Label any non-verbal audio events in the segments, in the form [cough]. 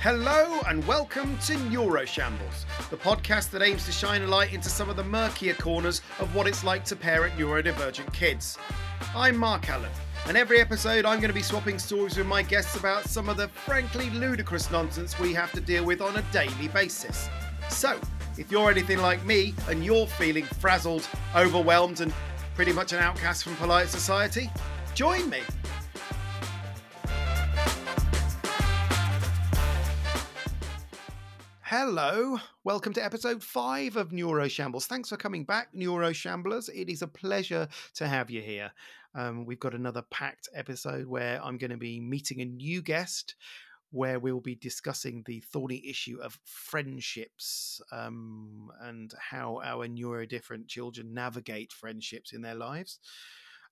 Hello and welcome to Neuroshambles, the podcast that aims to shine a light into some of the murkier corners of what it's like to parent neurodivergent kids. I'm Mark Allen, and every episode I'm going to be swapping stories with my guests about some of the frankly ludicrous nonsense we have to deal with on a daily basis. So, if you're anything like me and you're feeling frazzled, overwhelmed, and pretty much an outcast from polite society, join me. Hello, welcome to episode five of Neuroshambles. Thanks for coming back, Neuroshamblers. It is a pleasure to have you here. Um, we've got another packed episode where I'm going to be meeting a new guest where we'll be discussing the thorny issue of friendships um, and how our neurodifferent children navigate friendships in their lives.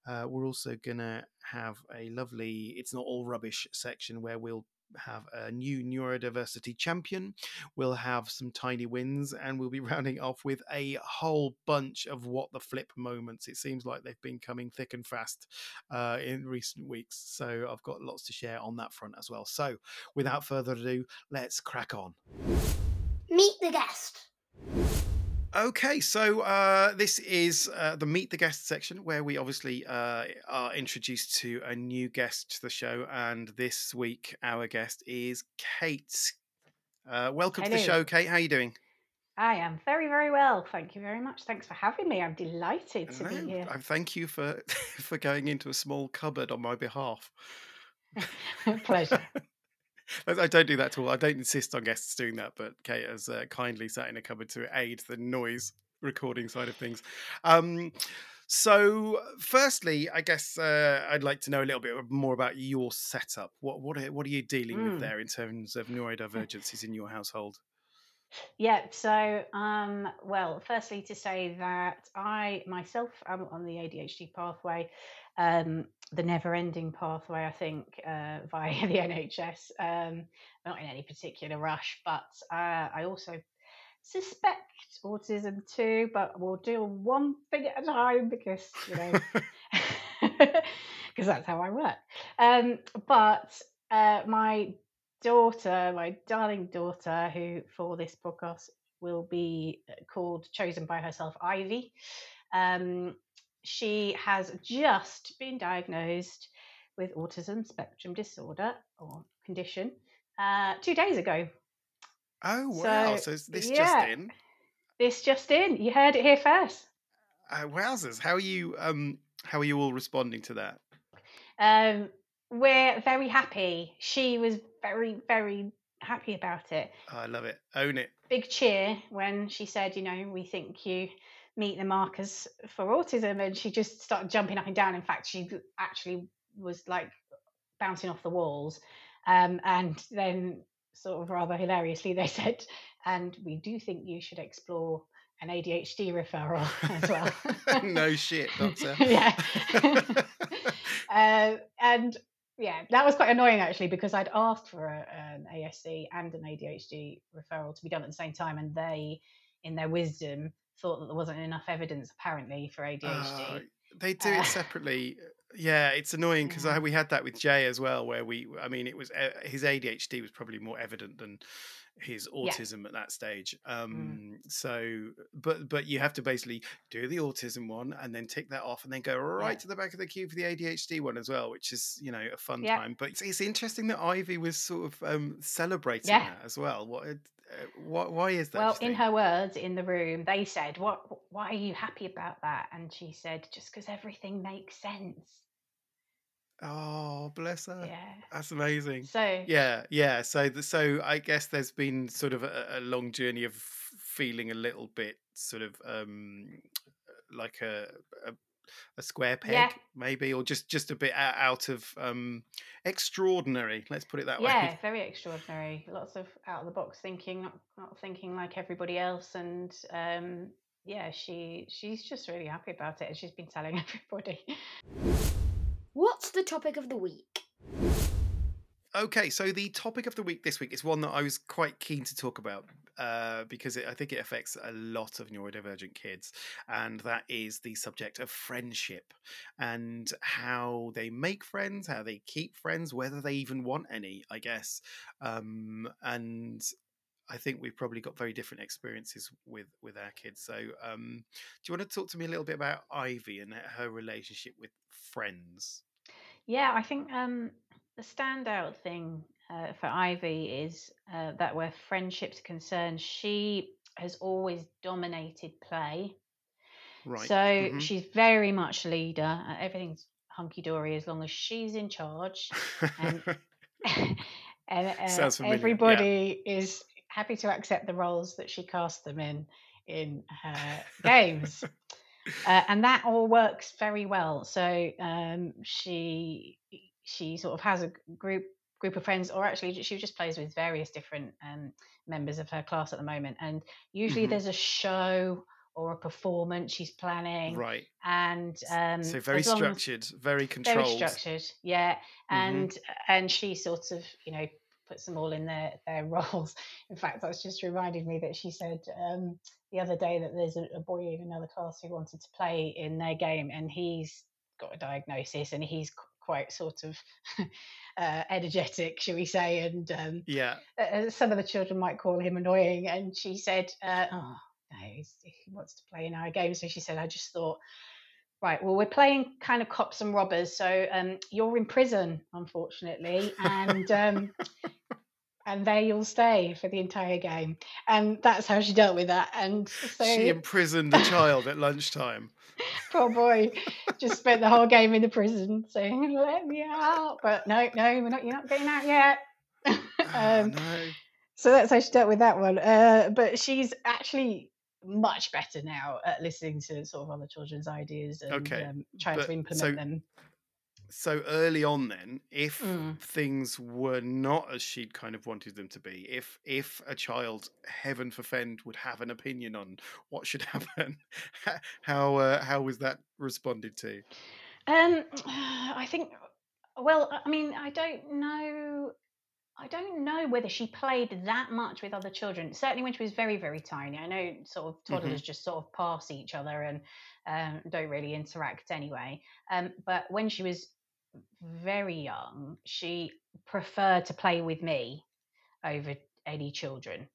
Uh, we're also going to have a lovely It's Not All Rubbish section where we'll have a new neurodiversity champion. We'll have some tiny wins, and we'll be [laughs] rounding off with a whole bunch of what the flip moments. It seems like they've been coming thick and fast uh, in recent weeks. So I've got lots to share on that front as well. So without further ado, let's crack on. Meet the guest. Okay, so uh, this is uh, the Meet the Guest section where we obviously uh, are introduced to a new guest to the show. And this week, our guest is Kate. Uh, welcome to the show, Kate. How are you doing? I am very, very well. Thank you very much. Thanks for having me. I'm delighted to be here. I thank you for [laughs] for going into a small cupboard on my behalf. [laughs] Pleasure. [laughs] [laughs] I don't do that at all. I don't insist on guests doing that, but Kate has uh, kindly sat in a cupboard to aid the noise recording side of things. Um, so, firstly, I guess uh, I'd like to know a little bit more about your setup. What what are, what are you dealing with Mm. there in terms of [laughs] neurodivergencies in your household? Yeah, so, um, well, firstly, to say that I myself am on the ADHD pathway, um, the never ending pathway, I think, uh, [laughs] via the NHS. Um, not in any particular rush, but uh, I also suspect autism too, but we'll do one thing at a time because, you know, [laughs] [laughs] because that's how I work. Um, but uh, my daughter, my darling daughter, who for this podcast will be uh, called, chosen by herself, Ivy, um, she has just been diagnosed with autism spectrum disorder or condition uh, two days ago. Oh wow! So, So, is this yeah. just in? This just in. You heard it here first. Uh, wowzers! How are you? Um, how are you all responding to that? Um, we're very happy. She was very, very happy about it. Oh, I love it. Own it. Big cheer when she said, you know, we think you meet the markers for autism. And she just started jumping up and down. In fact, she actually was like bouncing off the walls. Um, and then, sort of rather hilariously, they [laughs] said, and we do think you should explore an ADHD referral [laughs] as well. [laughs] no shit, doctor. yeah. uh, and yeah, that was quite annoying actually because I'd asked for a, an ASC and an ADHD referral to be done at the same time, and they, in their wisdom, thought that there wasn't enough evidence apparently for ADHD. Uh, they do Uh, it separately. Yeah, it's annoying because Yeah. we had that with Jay as well, where we, I mean, it was uh, his ADHD was probably more evident than his Yeah. autism at that stage. Um, So, but but you have to basically do the autism one and then tick that off, and then go right Yeah. to the back of the queue for the ADHD one as well, which is you know a fun Yeah. time. But it's, it's interesting that Ivy was sort of um, celebrating Yeah. that as well. What? Uh, why, why is that? well, in her words in the room, they said, "What? Why are you happy about that?" And she said, "Just because everything makes sense." Oh, bless her. Yeah. That's amazing. So Yeah, yeah. So, the, so I guess there's been sort of a, a long journey of feeling a little bit sort of um like a a, a square peg, Yeah. maybe, or just just a bit out, out of um extraordinary. Let's put it that yeah, way. Yeah, very extraordinary. Lots of out of the box thinking, not, not thinking like everybody else, and um, yeah, she she's just really happy about it, and she's been telling [laughs] everybody. What's the topic of the week? Okay, so the topic of the week this week is one that I was quite keen to talk about. uh, because it, I think it affects a lot of neurodivergent kids, and that is the subject of friendship and how they make friends, how they keep friends, whether they even want any, I guess. Um, and I think we've probably got very different experiences with with our kids. So, um, do you want to talk to me a little bit about Ivy and her relationship with friends? Yeah, I think um, the standout thing uh, for Ivy is uh, that where friendship's concerned, she has always dominated play. Right. So Mhm. she's very much a leader. Uh, everything's hunky dory as long as she's in charge. and [laughs] and uh, familiar. Yeah. everybody is happy to accept the roles that she casts them in in her games. [laughs] Uh, and that all works very well. So um, she she sort of has a group group of friends, or actually she just plays with various different um, members of her class at the moment. And usually Mhm. there's a show or a performance she's planning, Right. and um, So very long as- structured, very controlled. very structured yeah Mhm. and and she sort of you know puts them all in their their [laughs] roles in fact that's just reminded me that she said um the other day that there's a, a boy in another class who wanted to play in their game and he's got a diagnosis and he's quite sort of [laughs] uh, energetic shall we say and um Yeah. uh, some of the children might call him annoying and she said uh, oh no he wants to play in our game so she said i just thought right well we're playing kind of cops and robbers so um, you're in prison unfortunately and um, and there you'll stay for the entire game and that's how she dealt with that and so She imprisoned the child at lunchtime. [laughs] poor boy just spent the whole game in the prison saying let me out but no no we're not you're not getting out yet Oh, [laughs] um, no. so that's how she dealt with that one. Uh, but she's actually much better now at listening to sort of other children's ideas and Okay, um, trying but- to implement so them. So early on, then, if Mm. things were not as she'd kind of wanted them to be, if if a child, heaven forfend, would have an opinion on what should [laughs] happen, how uh, how was that responded to? Um, [clears throat] I think. Well, I mean, I don't know. I don't know whether she played that much with other children. Certainly, when she was very, very tiny. I know sort of toddlers just sort of pass each other and um, don't really interact anyway. Um, but when she was very young, she preferred to play with me over any children.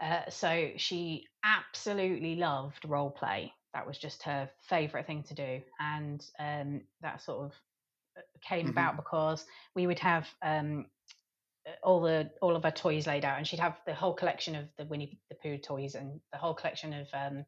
Uh, so she absolutely loved role play. That was just her favorite thing to do, and um, that sort of uh, came Mhm. about because we would have um, uh, all the all of her toys laid out, and she'd have the whole collection of the Winnie the Pooh toys and the whole collection of um,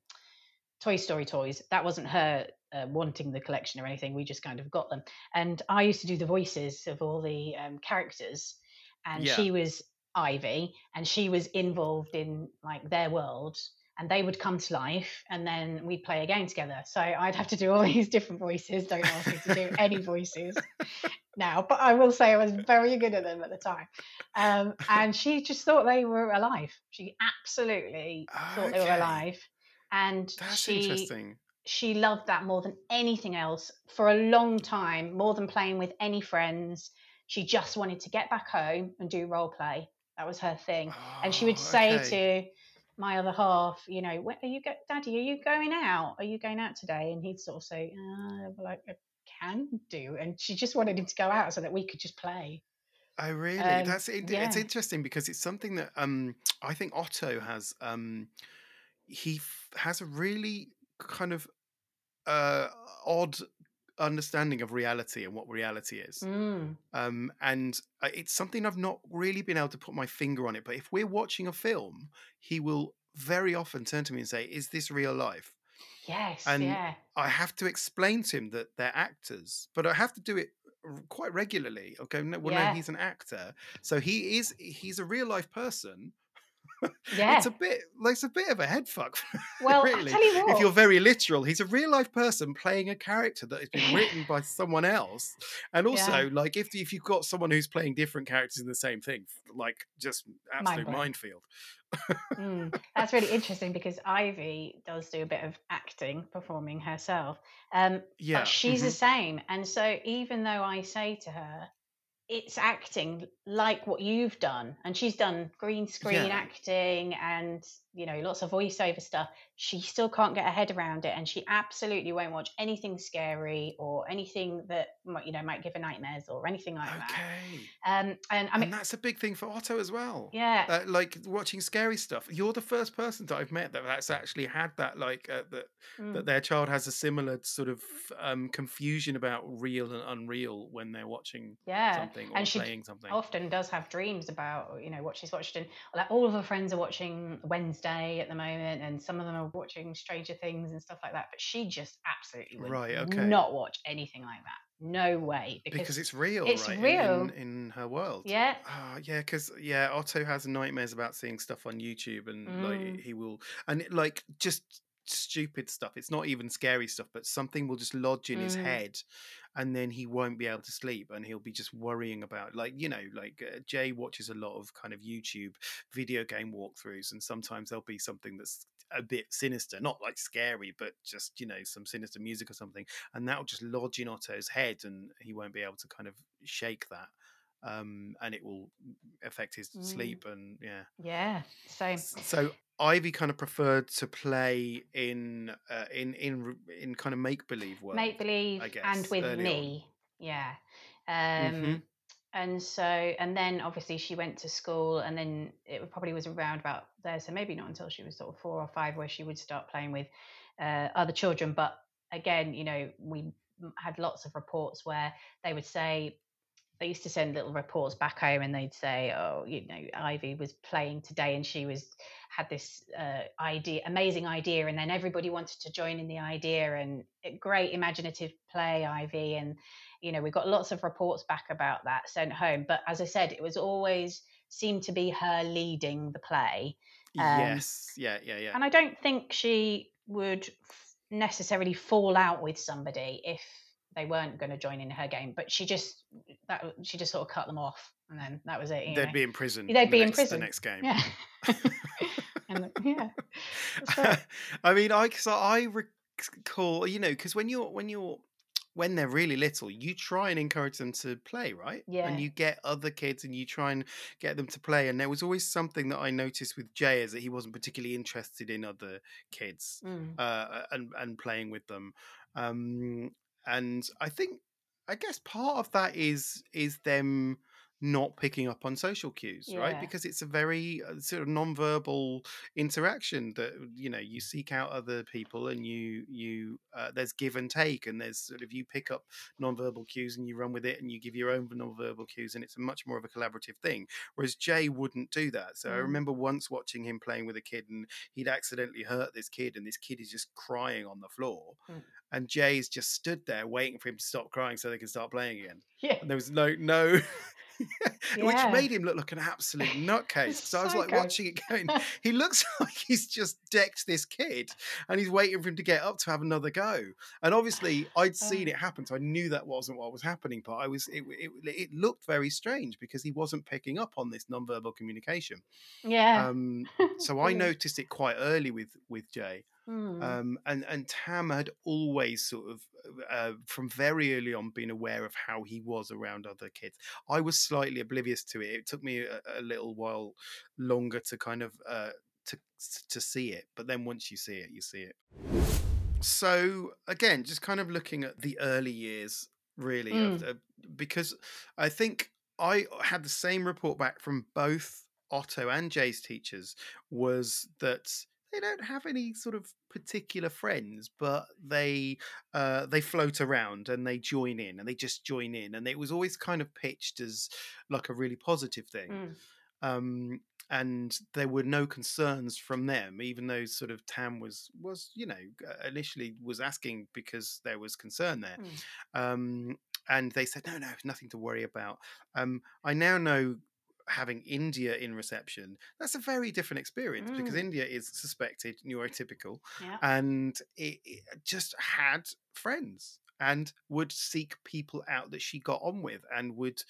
Toy Story toys. That wasn't her uh, wanting the collection or anything. We just kind of got them, and I used to do the voices of all the um, characters, and Yeah. she was Ivy, and she was involved in like their world. And they would come to life, and then we'd play a game together. So I'd have to do all [laughs] these different voices. Don't ask me to do any voices now, but I will say I was very good at them at the time. Um, and she just thought they were alive. She absolutely thought they were alive, and That's she interesting. She loved that more than anything else for a long time, more than playing with any friends. She just wanted to get back home and do role play. That was her thing. and she would Oh, say okay. to my other half, you know, "When are you go- daddy, are you going out? Are you going out today? And he'd sort of say, uh, well, I, can do. And she just wanted him to go out so that we could just play. Oh, really? Um, That's it, it's interesting because it's something that um I think Otto has um he f- has a really kind of uh odd understanding of reality and what reality is. Mm, Um and uh, it's something I've not really been able to put my finger on it, but if we're watching a film, he will very often turn to me and say, "Is this real life?" yes, And yeah. I have to explain to him that they're actors, but I have to do it quite regularly. Okay, no, well, Yeah. no, he's an actor, so he is. He's a real life person. [laughs] Yeah. It's a bit. Like, it's a bit of a head fuck. [laughs] well, really. You what. If you're very literal, he's a real life person playing a character that has been written by [laughs] someone else, and also Yeah. like if if you've got someone who's playing different characters in the same thing, like just absolute minefield. Mm, that's really interesting because Ivy does do a bit of acting, performing herself. Um, Yeah, but she's the mhm. same. And so even though I say to her, it's acting like what you've done and she's done green screen Yeah. acting and you know lots of voiceover stuff she still can't get her head around it and she absolutely won't watch anything scary or anything that might you know might give her nightmares or anything like that Okay. um and i mean and that's a big thing for Otto as well. yeah Uh, like watching scary stuff. You're the first person that I've met that that's actually had that, like uh, that mm, that their child has a similar sort of um, confusion about real and unreal when they're watching yeah something or and she playing something. often does have dreams about you know what she's watched and like all of her friends are watching wednesday at the moment and some of them are watching stranger things and stuff like that but she just absolutely would Right, okay. not watch anything like that no way because, because it's real, it's right? in- real. in, in her world. yeah Ah, yeah, because yeah, Otto has nightmares about seeing stuff on YouTube, and Mm. like he will, and it, like just stupid stuff. It's not even scary stuff, but something will just lodge in his Mm. head, and then he won't be able to sleep, and he'll be just worrying about, like you know, like uh, Jay watches a lot of kind of YouTube video game walkthroughs, and sometimes there'll be something that's a bit sinister, not like scary, but just you know some sinister music or something, and that'll just lodge in Otto's head, and he won't be able to kind of shake that um, and it will affect his Mm. sleep and yeah. yeah so So Ivy kind of preferred to play in uh, in in in kind of make believe world. make believe and with early on. me yeah um Mhm. and so and then obviously she went to school and then it probably was around about there so maybe not until she was sort of four or five where she would start playing with uh, other children but again you know we had lots of reports where they would say they used to send little reports back home and they'd say oh you know ivy was playing today and she was had this uh, idea amazing idea and then everybody wanted to join in the idea and great imaginative play ivy and you know we got lots of reports back about that sent home but as i said it was always seemed to be her leading the play Um, yes. Yeah. Yeah. Yeah. and i don't think she would necessarily fall out with somebody if they weren't going to join in her game but she just that she just sort of cut them off and then that was it They'd know. be in prison. They'd the be in prison. the next game. yeah [laughs] and yeah. [laughs] I mean, I so I recall, you know, because when you're when you're when they're really little, you try and encourage them to play, right? Yeah. And you get other kids and you try and get them to play. And there was always something that I noticed with Jay is that he wasn't particularly interested in other kids Mm. uh, and and playing with them. Um, and I think, I guess part of that is is them not picking up on social cues, right? Because it's a very uh, sort of non-verbal interaction that you know you seek out other people and you you uh, there's give and take and there's sort of you pick up non-verbal cues and you run with it and you give your own non-verbal cues and it's a much more of a collaborative thing whereas jay wouldn't do that so i Mm. remember once watching him playing with a kid and he'd accidentally hurt this kid and this kid is just crying on the floor Mm. and jay's just stood there waiting for him to stop crying so they can start playing again [laughs] yeah and there was no no [laughs] [laughs] which made him look like an absolute nutcase [laughs] so i was like watching it going [laughs] he looks like he's just decked this kid and he's waiting for him to get up to have another go. And obviously i'd seen Oh. it happen so i knew that wasn't what was happening but i was it, it, it looked very strange because he wasn't picking up on this nonverbal communication. Yeah. Um so i noticed it quite early with with jay Mm. um, and and Tam had always sort of uh, from very early on been aware of how he was around other kids. I was slightly oblivious to it. It took me a, a little while longer to kind of uh, to to see it, but then once you see it, you see it. So again, just kind of looking at the early years, really, of, uh, because I think I had the same report back from both Otto and Jay's teachers was that they don't have any sort of particular friends, but they uh, they float around and they join in and they just join in, and it was always kind of pitched as like a really positive thing. Mm. Um, and there were no concerns from them, even though sort of Tam was was you know uh, initially was asking because there was concern there Mm. um, and they said no no nothing to worry about um, i now know having india in reception that's a very different experience because Mm. india is suspected neurotypical Yeah. and it, it just had friends and would seek people out that she got on with and would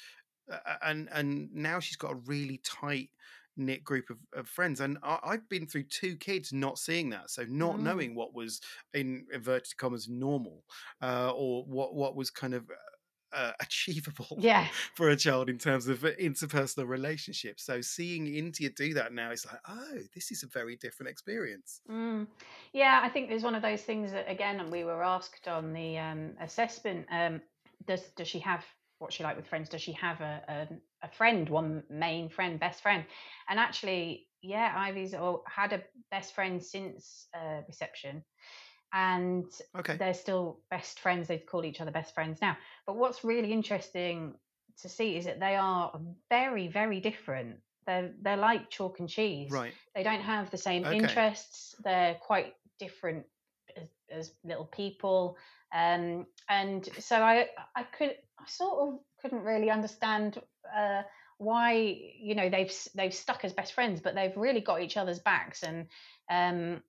uh, and and now she's got a really tight knit group of, of friends and I, i've been through two kids not seeing that so not Mm. knowing what was in inverted commas normal uh, or what what was kind of uh, [laughs] achievable Yeah. for a child in terms of uh, interpersonal relationships. So seeing India do that now, it's like, oh, this is a very different experience. Mm. Yeah, I think there's one of those things that again and we were asked on the um, assessment. Um, does does she have what she like with friends? Does she have a, a a friend, one main friend, best friend? And actually, yeah, Ivy's had a best friend since uh, reception, and Okay. they're still best friends. They call each other best friends now. But what's really interesting to see is that they are very, very different. They're they're like chalk and cheese. Right. They don't have the same Okay. interests. They're quite different as, as little people. Um, and so I I could I sort of couldn't really understand uh, why you know they've they've stuck as best friends, but they've really got each other's backs. And um,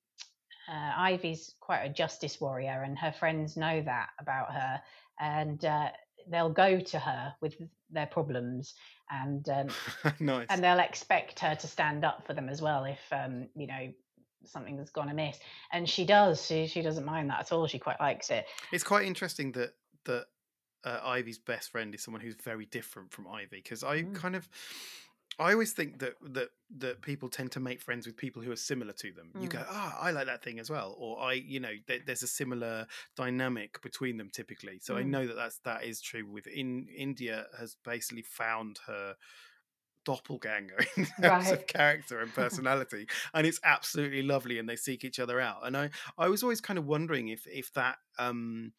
uh, Ivy's quite a justice warrior, and her friends know that about her, and uh, they'll go to her with their problems, and um, [laughs] nice. and they'll expect her to stand up for them as well if um, you know something has gone amiss, and she does. She she doesn't mind that at all. She quite likes it. It's quite interesting that that uh, Ivy's best friend is someone who's very different from Ivy because I Mm. kind of I always think that that that people tend to make friends with people who are similar to them. You Mm. go, ah, I like that thing as well, or I, you know, th- there's a similar dynamic between them typically. So I Mm. know that that's that is true. With in India has basically found her doppelganger [laughs] in terms Right. of character and [laughs] personality and it's absolutely lovely and they seek each other out and i i was always kind of wondering if if that um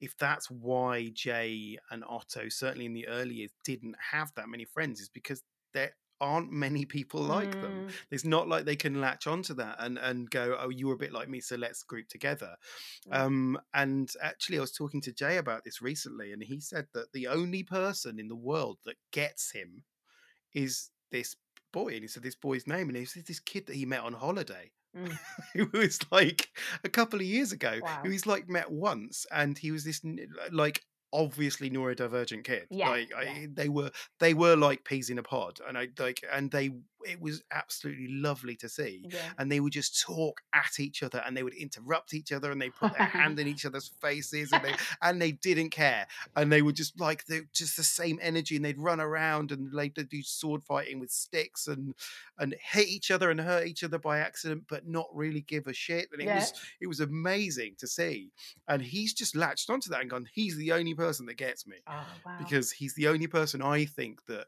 if that's why jay and otto certainly in the early years didn't have that many friends is because there aren't many people like them Mm, it's not like they can latch onto that and and go oh you're a bit like me so let's group together Mm. um and actually i was talking to jay about this recently and he said that the only person in the world that gets him is this boy and he said this boy's name and he said this kid that he met on holiday mm. [laughs] who was like a couple of years ago Wow. who he's like met once and he was this like obviously neurodivergent kid Yeah, like yeah. They were they were like peas in a pod and i like and they it was absolutely lovely to see Yeah. and they would just talk at each other and they would interrupt each other and they put their [laughs] hand in each other's faces and they and they didn't care and they were just like they just the same energy and they'd run around and like they'd do sword fighting with sticks and and hit each other and hurt each other by accident but not really give a shit and it Yeah. was it was amazing to see and he's just latched onto that and gone he's the only person that gets me Oh wow. because he's the only person I think that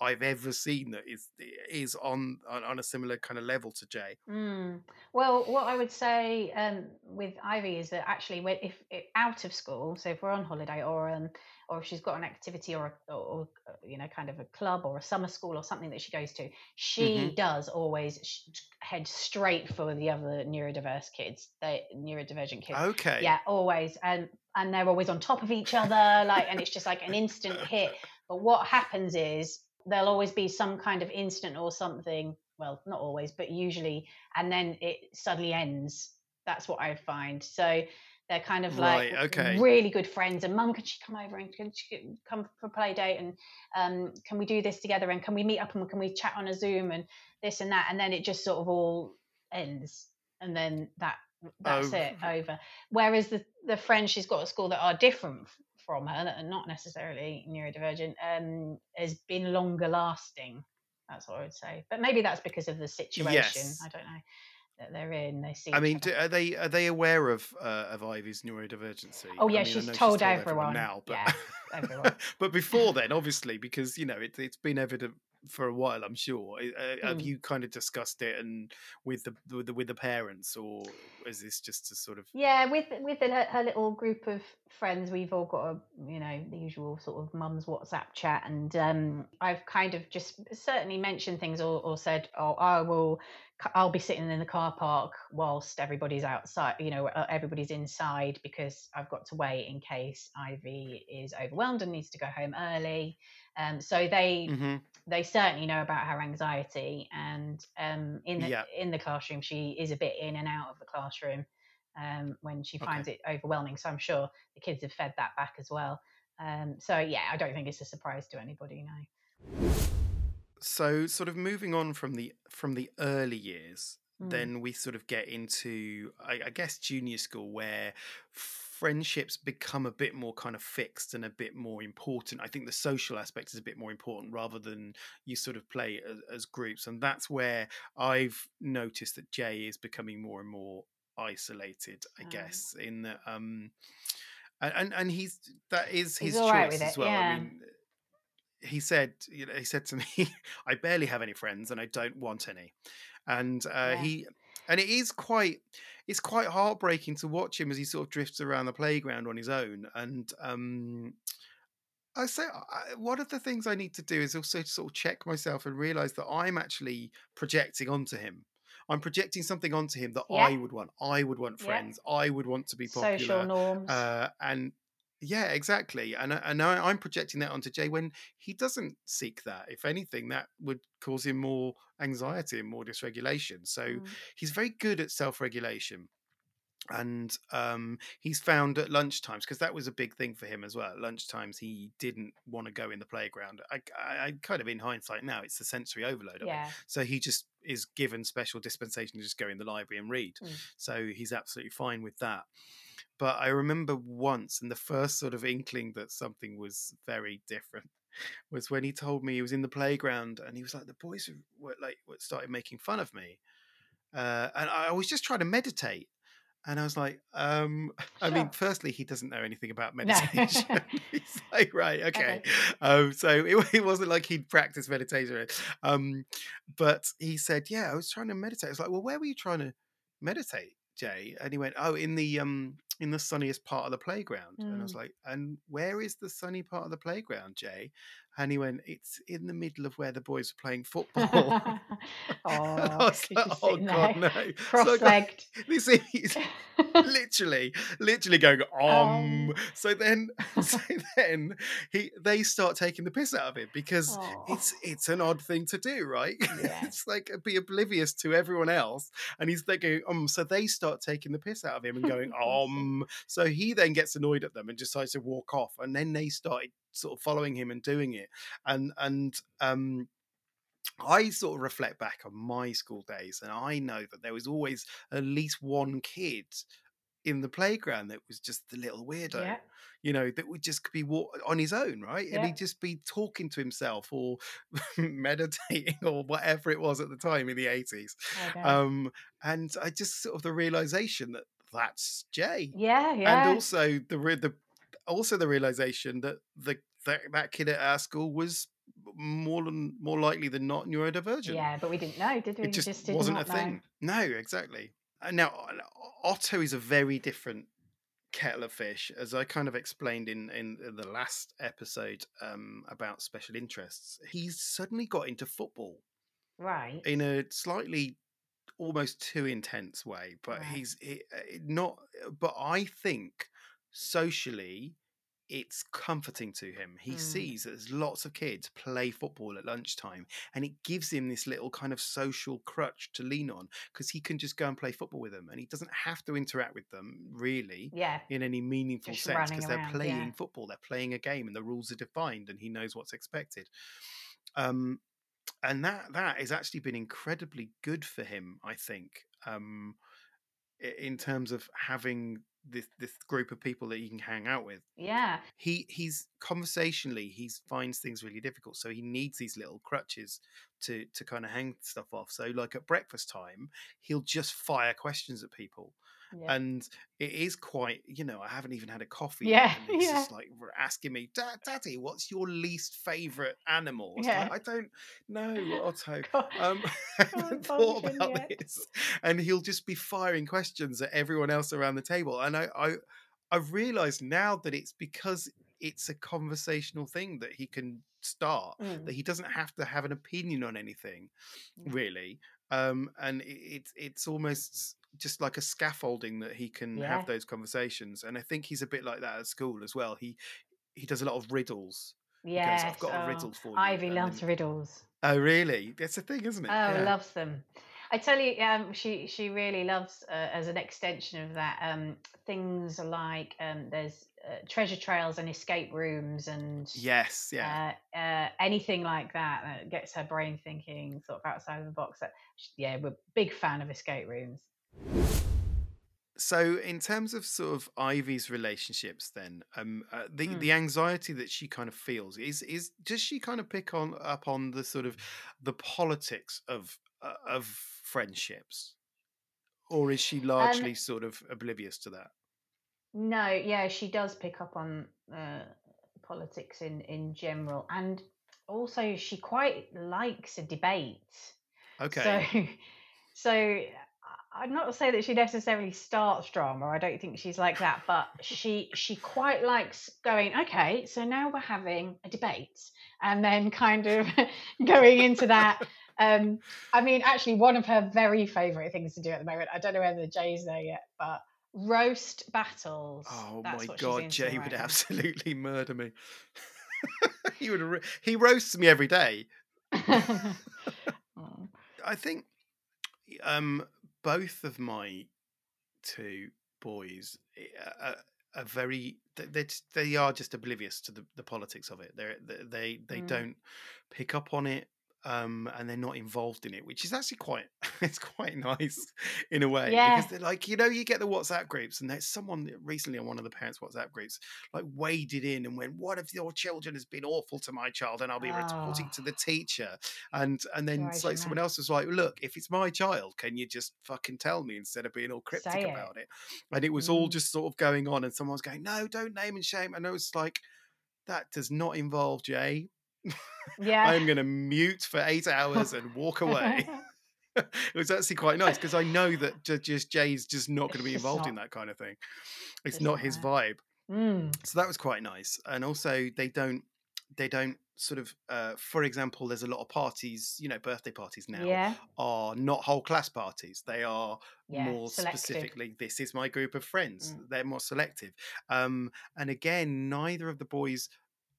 I've ever seen that is is on on, a similar kind of level to Jay. Mm. Well, what I would say um, with Ivy is that actually, when, if, if out of school, so if we're on holiday or um, or if she's got an activity or, a, or uh, you know kind of a club or a summer school or something that she goes to, she Mhm. does always head straight for the other neurodiverse kids, the neurodivergent kids. Okay. Yeah, always, and and they're always on top of each other, like, and it's just like an instant hit. But what happens is there'll always be some kind of incident or something. Well, not always, but usually, and then it suddenly ends. That's what I find. So they're kind of like Right, okay. really good friends. And mum, can she come over and can she come for play date? And um, can we do this together? And can we meet up and can we chat on a Zoom and this and that? And then it just sort of all ends. And then that that's Oh. it over. Whereas the the friends she's got at school that are different from her, that are not necessarily neurodivergent, um, has been longer lasting. That's what I would say. But maybe that's because of the situation. Yes. I don't know that they're in. They see. I mean, do, are they are they aware of uh, of Ivy's neurodivergency? Oh, I yeah, mean, I she's know told everyone. now, but Yeah, everyone. [laughs] but before then, obviously, because you know it, it's been evident for a while. I'm sure. Uh, Have Mm. you kind of discussed it and with the with the, with the parents, or is this just a sort of Yeah, with with her, her little group of friends, we've all got a you know the usual sort of mum's WhatsApp chat, and um, I've kind of just certainly mentioned things or, or said, oh, I will, I'll be sitting in the car park whilst everybody's outside, you know, uh, everybody's inside because I've got to wait in case Ivy is overwhelmed and needs to go home early. Um, so they Mhm. They certainly know about her anxiety and um, in the Yeah. in the classroom she is a bit in and out of the classroom um, when she finds it overwhelming so i'm sure the kids have fed that back as well um, so yeah i don't think it's a surprise to anybody no so sort of moving on from the from the early years Mm. then we sort of get into I, I guess junior school where f- friendships become a bit more kind of fixed and a bit more important. I think the social aspect is a bit more important rather than you sort of play as, as groups, and that's where I've noticed that Jay is becoming more and more isolated. I Um, guess in that, um, and and, he's that is his choice with as it, well. I mean, he said, you know, he said to me, [laughs] "I barely have any friends, and I don't want any." And uh, Yeah. he, and it is quite, it's quite heartbreaking to watch him as he sort of drifts around the playground on his own. And um, I say, I, one of the things I need to do is also to sort of check myself and realize that I'm actually projecting onto him. I'm projecting something onto him that Yeah. I would want. I would want Yeah. friends. I would want to be popular. Social norms. Uh, and yeah, exactly. And I- and I, I'm projecting that onto Jay when he doesn't seek that. If anything, that would cause him more anxiety and more dysregulation. So Mm. he's very good at self-regulation. And um, he's found at lunchtimes because that was a big thing for him as well. At lunchtimes, he didn't want to go in the playground. I, I, I kind of, in hindsight now, it's the sensory overload it. Yeah. So he just is given special dispensation to just go in the library and read. Mm. So he's absolutely fine with that. But I remember once, and the first sort of inkling that something was very different [laughs] was when he told me he was in the playground and he was like, the boys were like started making fun of me, uh, and I was just trying to meditate. And I was like, um, [laughs] I mean, firstly, he doesn't know anything about No. meditation. [laughs] He's like, right, okay. Okay. Um, so it, it wasn't like he'd practiced meditation. Um, but he said, yeah, I was trying to meditate. I was like, well, where were you trying to meditate, Jay? And he went, oh, in the um, in the sunniest part of the playground. And I was Mm. like, and where is the sunny part of the playground, Jay? And he went, it's in the middle of where the boys are playing football. [laughs] [laughs] oh, like, oh god, no! So cross-legged. [laughs] this is literally, literally going um. um, So then, so then he they start taking the piss out of him because oh, it's it's an odd thing to do, right? Yeah. it's like be oblivious to everyone else, and he's going um. So they start taking the piss out of him and going um. So he then gets annoyed at them and decides to walk off, and then they started sort of following him and doing it, and and um. I sort of reflect back on my school days, and I know that there was always at least one kid in the playground that was just the little weirdo, yeah, you know, that would just be on his own, right? And he'd just be talking to himself or [laughs] meditating or whatever it was at the time in the 80s. I know. Um, and I just sort of the realization that that's Jay. yeah, yeah. And also the, re- the also the realization that the that, that kid at our school was more than more likely than not neurodivergent yeah. But we didn't know, did we? it just, just wasn't a know. thing. No, exactly. Now Otto is a very different kettle of fish, as I kind of explained in in, in the last episode um, about special interests. He's suddenly got into football Right. in a slightly almost too intense way, but Right. he's he, uh, not. But I think socially. It's comforting to him. He Mm. sees that there's lots of kids play football at lunchtime, and it gives him this little kind of social crutch to lean on because he can just go and play football with them, and he doesn't have to interact with them really Yeah. in any meaningful Just sense because they're playing yeah. football, they're playing a game, and the rules are defined, and he knows what's expected. Um, and that that has actually been incredibly good for him, I think, um, in terms of having this this group of people that he can hang out with. Yeah. he he's conversationally he finds things really difficult so he needs these little crutches to to kind of hang stuff off. So like at breakfast time he'll just fire questions at people Yeah. and it is quite you know i haven't even had a coffee Yeah, yet, he's [laughs] yeah. just like asking me "Da- daddy what's your least favorite animal It's Yeah. like, i don't know otto [laughs] God. um, [laughs] I haven't thought about yet. this. And he'll just be firing questions at everyone else around the table. And I, I I've realized now that it's because it's a conversational thing that he can start, Mm. that he doesn't have to have an opinion on anything, really. Um, and it, it's it's almost just like a scaffolding that he can Yeah. have those conversations. And I think he's a bit like that at school as well. He he does a lot of riddles. Goes, I've got a oh, riddle for you. Ivy loves then- riddles. oh, really? That's a thing, isn't it? Oh, Yeah. loves them. I tell you, um, she she really loves uh, as an extension of that um, things like um, there's uh, treasure trails and escape rooms and Yes, yeah. uh, uh, anything like that that gets her brain thinking sort of outside of the box. That, yeah, we're big fan of escape rooms. So, in terms of sort of Ivy's relationships, then um, uh, the Mm. the anxiety that she kind of feels is is does she kind of pick on up on the sort of the politics of uh, of friendships, or is she Um, largely sort of oblivious to that? no, yeah, she does pick up on uh, politics in in general, and also she quite likes a debate. Okay, [laughs] So, so I'm not say that she necessarily starts drama. I don't think she's like that, but she she quite likes going. Okay, so now we're having a debate, and then kind of [laughs] going into that. Um, I mean, actually, one of her very favourite things to do at the moment. I don't know whether Jay's there yet, but roast battles. Oh That's my god, Jay right would now. absolutely murder me. [laughs] he would. He roasts me every day. [laughs] I think um, both of my two boys eh, are, are very. they- They they are just oblivious to the, the politics of it. They're, they they they Mm. don't pick up on it. Um, and they're not involved in it, which is actually quite [laughs] it's quite nice in a way Yeah. because they're like you know you get the WhatsApp groups and there's someone recently on one of the parents' WhatsApp groups like waded in and went, "What if your children has been awful to my child and I'll be reporting Oh. to the teacher?" And and then it's like someone else was like, "Look, if it's my child, can you just fucking tell me instead of being all cryptic it. about it?" And it was all Mm. just sort of going on, and someone was going, "No, don't name and shame," and I was like, "That does not involve Jay." Yeah. am going to mute for eight hours and walk away. [laughs] [laughs] it was actually quite nice because I know that ju- just Jay's just not going to be involved in that kind of thing. It's not not his vibe. Mm. So that was quite nice. And also they don't they don't sort of uh, for example there's a lot of parties you know birthday parties now Yeah. are not whole class parties they are Yeah. more Selective. specifically this is my group of friends Mm. they're more selective um and again neither of the boys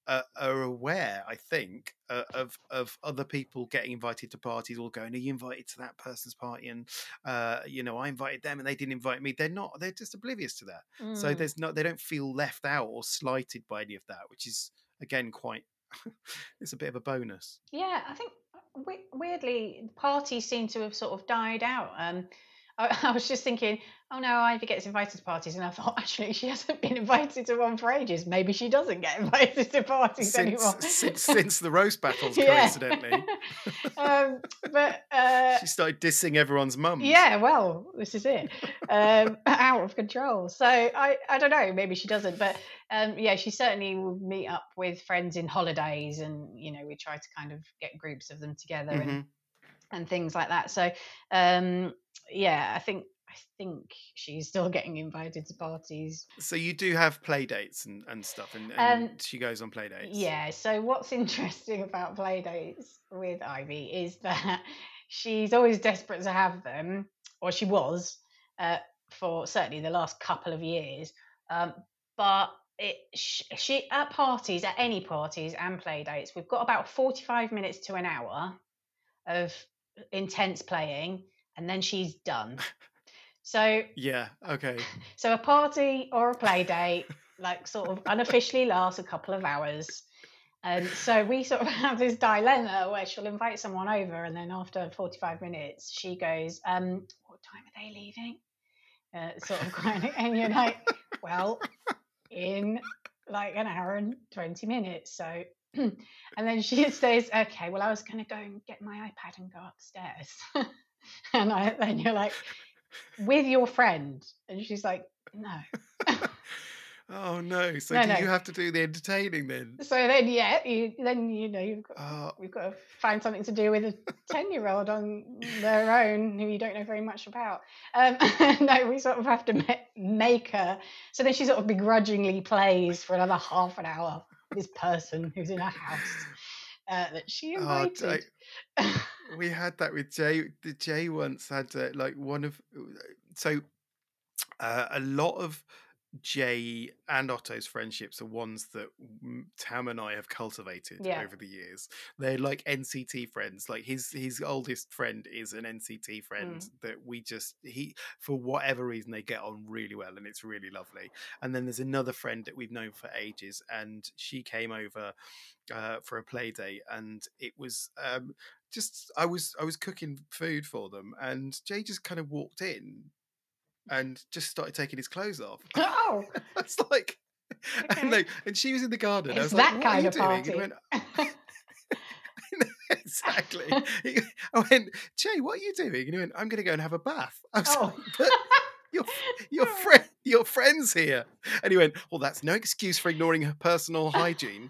uh, are aware i think uh, of of other people getting invited to parties or going are you invited to that person's party and uh you know i invited them and they didn't invite me they're not they're just oblivious to that so Mm. there's no they don't feel left out or slighted by any of that which is again quite [laughs] it's a bit of a bonus Yeah, I think uh, we- weirdly, parties seem to have sort of died out. Um, [laughs] I, I was just thinking, oh no, Ivy gets invited to parties, and I thought [laughs] actually she hasn't been invited to one for ages. Maybe she doesn't get invited to parties since anymore. since since the roast battles [laughs] coincidentally [laughs] um, but uh, she started dissing everyone's mum. yeah, well, this is it. Um, out of control. So I, I don't know. Maybe she doesn't, but um, yeah, she certainly will meet up with friends in holidays, and you know, we try to kind of get groups of them together and Mhm. and things like that. So um, yeah, I think I think she's still getting invited to parties. so you do have play dates and, and stuff and, Um, she goes on play dates Yeah. So what's [laughs] interesting about playdates with Ivy is that [laughs] she's always desperate to have them, or she was uh, for certainly the last couple of years. Um, but it, sh- she at parties, at any parties and playdates, we've got about forty-five minutes to an hour of intense playing, and then she's done. [laughs] So yeah okay [laughs] so a party or a play date, like sort of unofficially lasts a couple of hours. And so we sort of [laughs] have this dilemma where she'll invite someone over and then after 45 minutes she goes, um, what time are they leaving? Uh, sort of [laughs] kind of, and you're like, well, in like an hour and 20 minutes. So, [clears throat] and then she says, okay, well, I was going to go and get my iPad and go upstairs. and I, then you're like, with your friend. And she's like, no. [laughs] oh no so No, do no. you have to do the entertaining then So then, yeah, you, then you know you've got, oh we've got to find something to do with a ten-year-old on their own who you don't know very much about. Um, [laughs] no, we sort of have to make her. So then she sort of begrudgingly plays for another half an hour. This person who's in her house uh, that she Oh, invited. [laughs] we had that with Jay. The Jay once had uh, like one of so uh, a lot of Jay and Otto's friendships are ones that Tam and I have cultivated Yeah. over the years. They're like NCT friends. Like his his oldest friend is an NCT friend Mm. that we just he for whatever reason they get on really well and it's really lovely. And then there's another friend that we've known for ages and she came over uh, for a play date and it was um, just I was I was cooking food for them and Jay just kind of walked in and just started taking his clothes off. [laughs] oh, [laughs] It's like, [laughs] Okay. and, and she was in the garden. I it's was like, that "What kind are of you doing?" Party. went, exactly. I went, Jay, what are you doing? And he went, I'm going to go and have a bath. I was Oh. like, but your your friend, oh. your friend's here. And he went, well, that's no excuse for ignoring her personal hygiene.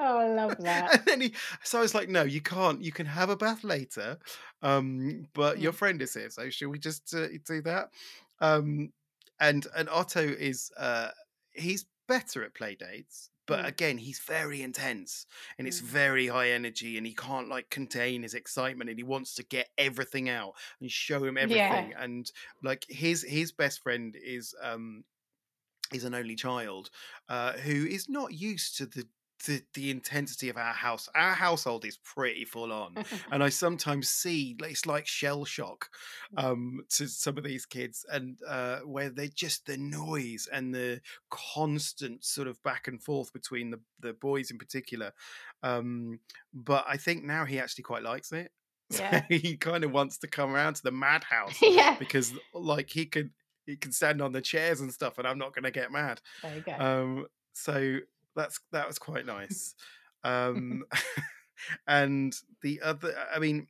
Oh, I love [laughs] that. and then he, so I was like, no, you can't. You can have a bath later, um, but your Mm. friend is here, so should we just uh, do that? Um, and and Otto is uh, he's better at play dates, but Mm. again, he's very intense and it's Mm. very high energy, and he can't like contain his excitement, and he wants to get everything out and show him Yeah. everything. And like his his best friend is um is an only child uh, who is not used to the, the the intensity of our house. Our household is pretty full on, [laughs] and I sometimes see it's like shell shock um, to some of these kids, and uh, where they're just the noise and the constant sort of back and forth between the the boys in particular. Um, but I think now he actually quite likes it. So [laughs] Yeah. he kind of wants to come around to the [laughs] madhouse yeah. because like he could he can stand on the chairs and stuff and i'm not going to get mad There you go. um so that's that was quite nice [laughs] um [laughs] and the other i mean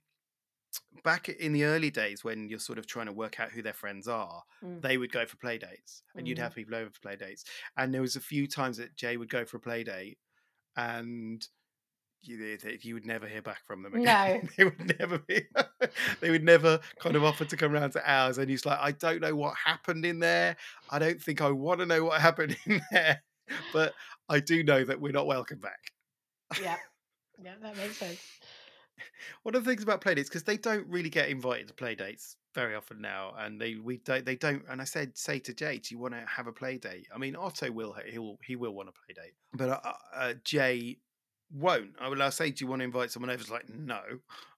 back in the early days when you're sort of trying to work out who their friends are Mm. they would go for play dates and you'd Mhm. have people over for play dates and there was a few times that jay would go for a play date and you, you would never hear back from them again. [laughs] No. they would never be. they would never kind of offer to come around to ours, and he's like, "I don't know what happened in there. I don't think I want to know what happened in there, [laughs] but I do know that we're not welcome back." yeah. [laughs] Yeah, that makes sense. One of the things about playdates because they don't really get invited to playdates very often now, and they we don't they don't. And I said, say to Jay, do you want to have a play date? I mean, Otto will he will he will want a play date, but uh, uh, Jay won't. I will. I'll say, do you want to invite someone over? It's like, no.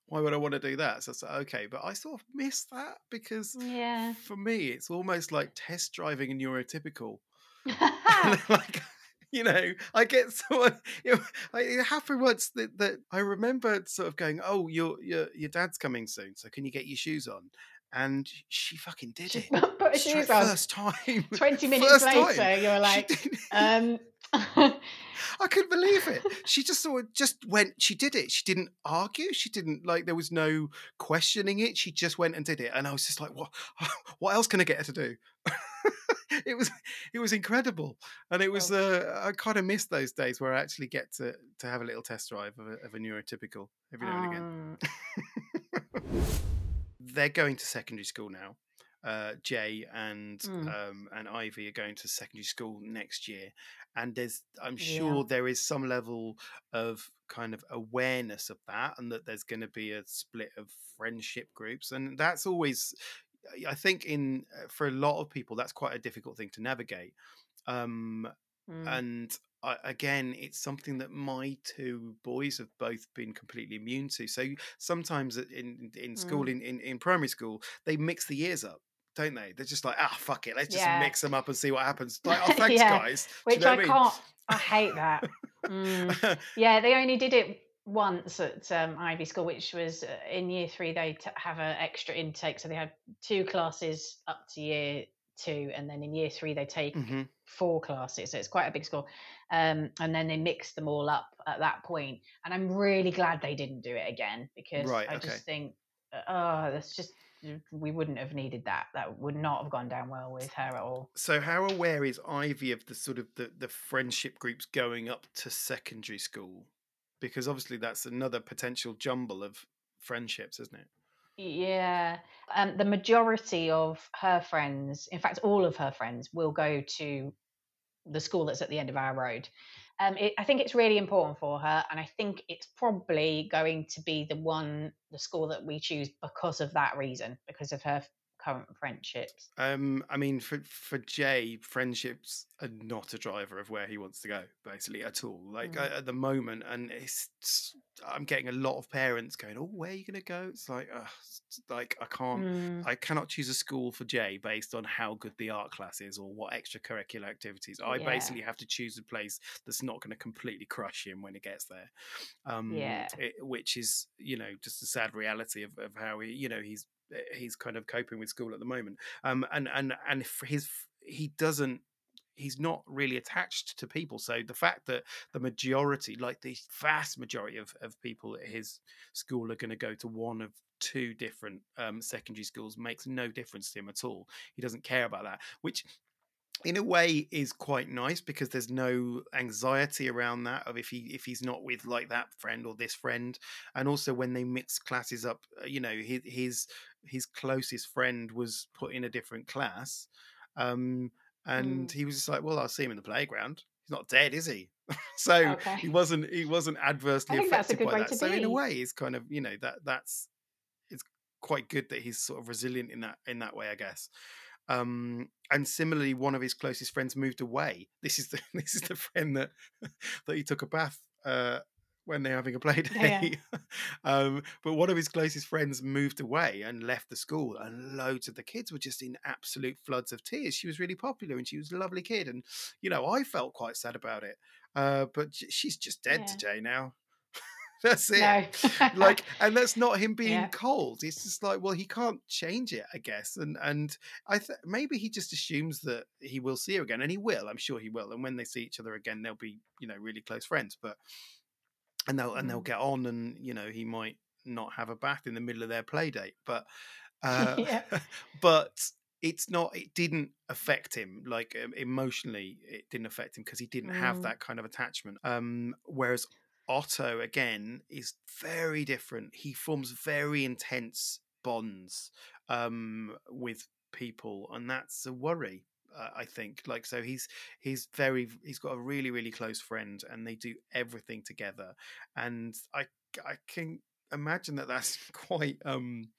Why would I want to do that? So it's like, okay, but I sort of miss that because Yeah. for me, it's almost like test driving a neurotypical. [laughs] [laughs] like you know i get someone [laughs] you know, I, it happened once that, that i remember sort of going oh your your your dad's coming soon so can you get your shoes on? And she fucking did it. put her Straight shoes on. first time. 20 minutes later, time. you're like, um, i couldn't believe it. She just sort of just went she did it. She didn't argue. She didn't like there was no questioning it. She just went and did it. And i was just like what what else can i get her to do [laughs] it was it was incredible. And it was uh, i kind of miss those days where i actually get to to have a little test drive of a, of a neurotypical every now and again. Um, [laughs] they're going to secondary school now. Uh, Jay and Mm. um, and Ivy are going to secondary school next year, and there's I'm Yeah. sure there is some level of kind of awareness of that, and that there's going to be a split of friendship groups, and that's always I think in uh, for a lot of people that's quite a difficult thing to navigate. Um, mm, and I, again it's something that my two boys have both been completely immune to so sometimes in in school in, in in primary school they mix the years up don't they they're just like ah fuck it let's just Yeah. mix them up and see what happens like oh [laughs] thanks Yeah, guys Do you which know I what can't, I hate that. Mm. [laughs] Yeah, they only did it once at um, Ivy School, which was uh, in year three. They t- have an extra intake, so they had two classes up to year two, and then in year three they take Mhm. four classes. So it's quite a big school, um, and then they mix them all up at that point. And I'm really glad they didn't do it again because Right, I okay. just think, uh, oh, that's just we wouldn't have needed that. That would not have gone down well with her at all. so how aware is ivy of the sort of the, the friendship groups going up to secondary school because obviously that's another potential jumble of friendships isn't it Yeah. Um, the majority of her friends, in fact, all of her friends, will go to the school that's at the end of our road. Um, it, I think it's really important for her, and I think it's probably going to be the one, the school that we choose because of that reason, because of her current friendships. Um, I mean, for for Jay, friendships are not a driver of where he wants to go, basically at all. Like Mm. uh, at the moment, and it's, it's- I'm getting a lot of parents going, "Oh, where are you going to go?" It's like, it's like I can't, Mm, I cannot choose a school for Jay based on how good the art class is or what extracurricular activities. I Yeah. basically have to choose a place that's not going to completely crush him when he gets there. Um, Yeah. it- which is, you know, just a sad reality of, of how he, you know, he's he's kind of coping with school at the moment. Um, and and and his he doesn't he's not really attached to people. So the fact that the majority, like the vast majority of, of people at his school are going to go to one of two different um, secondary schools makes no difference to him at all. He doesn't care about that, which in a way is quite nice because there's no anxiety around that of if he if he's not with like that friend or this friend. And also when they mix classes up uh, you know his his, his closest friend was put in a different class um and Mm. he was just like well i'll see him in the playground. He's not dead is he? [laughs] So Okay. he wasn't he wasn't adversely I think that's a affected by that. so in a way it's kind of you know that that's it's quite good that he's sort of resilient in that in that way i guess um and similarly one of his closest friends moved away. This is the [laughs] this is the friend that [laughs] that he took a bath uh when they're having a play [laughs] Yeah. day. Um but one of his closest friends moved away and left the school and loads of the kids were just in absolute floods of tears. She was really popular and she was a lovely kid and you know i felt quite sad about it. Uh but she's just dead Yeah. today now [laughs] that's it No. like and that's not him [laughs] being Yeah. cold it's just like well he can't change it i guess and and i th- maybe he just assumes that he will see her again and he will i'm sure he will and when they see each other again they'll be you know really close friends but and they'll and they'll Mm. get on and you know he might not have a bath in the middle of their play date but uh [laughs] Yeah. but it's not it didn't affect him like um, emotionally it didn't affect him because he didn't have Mm. that kind of attachment um whereas otto again is very different he forms very intense bonds um with people and that's a worry uh, i think like so he's he's very he's got a really really close friend and they do everything together and i i can imagine that that's [laughs] quite um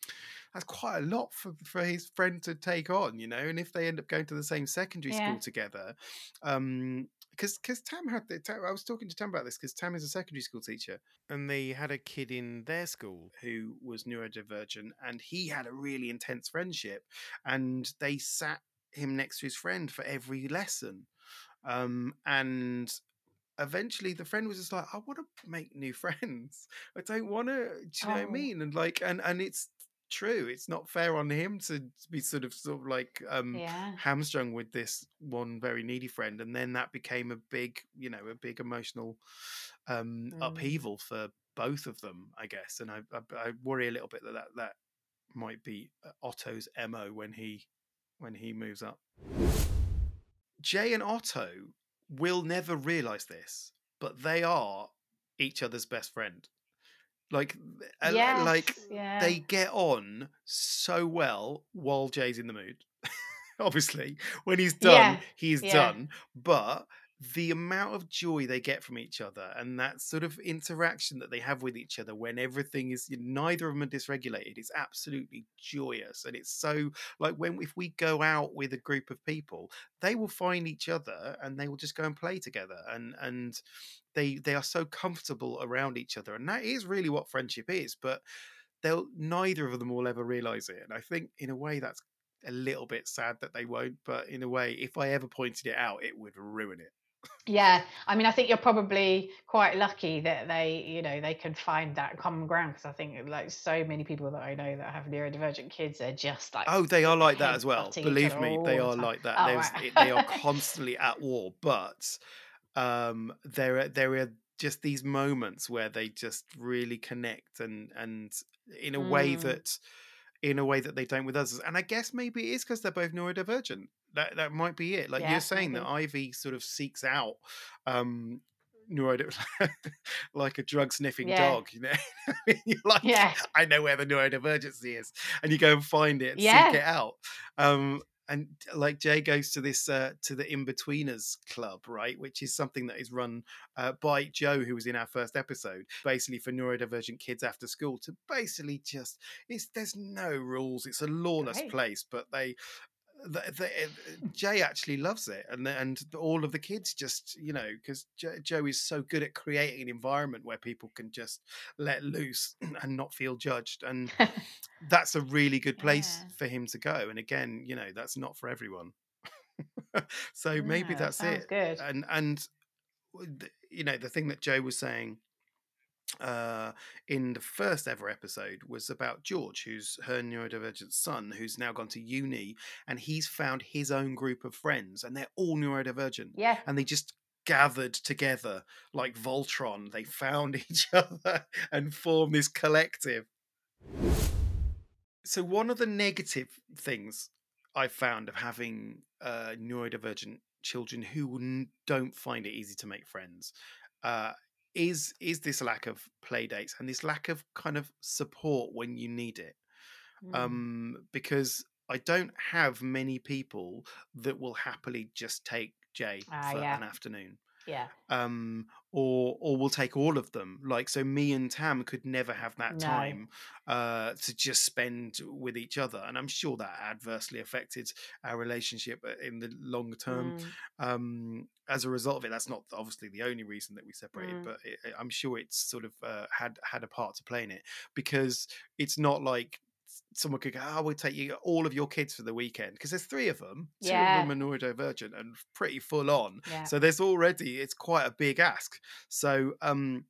that's quite a lot for, for his friend to take on, you know. And if they end up going to the same secondary Yeah. school together, um, because because Tam had the, Tam, I was talking to Tam about this because Tam is a secondary school teacher, and they had a kid in their school who was neurodivergent, and he had a really intense friendship, and they sat him next to his friend for every lesson, um, and eventually the friend was just like i want to make new [laughs] friends i don't want to do you know what i Oh. mean and like and and it's true it's not fair on him to be sort of sort of like um Yeah. hamstrung with this one very needy friend and then that became a big you know a big emotional um Mm. upheaval for both of them i guess and i i, I worry a little bit that, that that might be uh, otto's mo when he when he moves up jay and otto will never realize this but they are each other's best friend like uh, like yeah. they get on so well while Jay's in the mood. [laughs] Obviously, when he's done, Yeah, he's yeah. done. But the amount of joy they get from each other and that sort of interaction that they have with each other when everything is neither of them are dysregulated is absolutely joyous and it's so like when if we go out with a group of people they will find each other and they will just go and play together and and they they are so comfortable around each other and that is really what friendship is but they'll neither of them will ever realize it and i think in a way that's a little bit sad that they won't but in a way if i ever pointed it out it would ruin it Yeah, I mean, I think you're probably quite lucky that they, you know, they can find that common ground because I think like so many people that I know that have neurodivergent kids they're just like oh they are like that as well believe me they the are time. like that Oh, right. it, they are [laughs] constantly at war but um there are there are just these moments where they just really connect and and in a way Mm. that in a way that they don't with others and i guess maybe it is because they're both neurodivergent that that might be it like Yeah, you're saying maybe. that ivy sort of seeks out um neurodiv [laughs] like a drug sniffing Yeah. dog you know [laughs] you're like Yeah. i know where the neurodivergency is and you go and find it and Yeah. seek it out um and like jay goes to this uh to the in-betweeners club right which is something that is run uh, by joe who was in our first episode basically for neurodivergent kids after school to basically just it's there's no rules it's a lawless Great. place but they the, the, uh, Jay actually loves it, and and all of the kids just you know because Joe, Joe is so good at creating an environment where people can just let loose [clears throat] and not feel judged, and [laughs] that's a really good place Yeah. for him to go. And again, you know, that's not for everyone. [laughs] so maybe No, that's it. good. And and you know, the thing that Joe was saying uh, in the first ever episode was about George, who's her neurodivergent son, who's now gone to uni, and he's found his own group of friends, and they're all neurodivergent, Yeah. and they just gathered together like Voltron. They found [laughs] each other and formed this collective. So one of the negative things I found of having uh, neurodivergent children who don't find it easy to make friends uh, is is this lack of play dates and this lack of kind of support when you need it. Mm. Um, because I don't have many people that will happily just take Jay Ah, for yeah. an afternoon yeah. um or or we'll take all of them like so me and tam could never have that No. time uh to just spend with each other and i'm sure that adversely affected our relationship uh, in the long term Mm. um as a result of it that's not obviously the only reason that we separated Mm. but it, i'm sure it's sort of uh, had had a part to play in it because it's not like someone could go, oh, we'll take you all of your kids for the weekend because there's three of them. Two Yeah. of them are neurodivergent and pretty full on. Yeah. So there's already it's quite a big ask. So um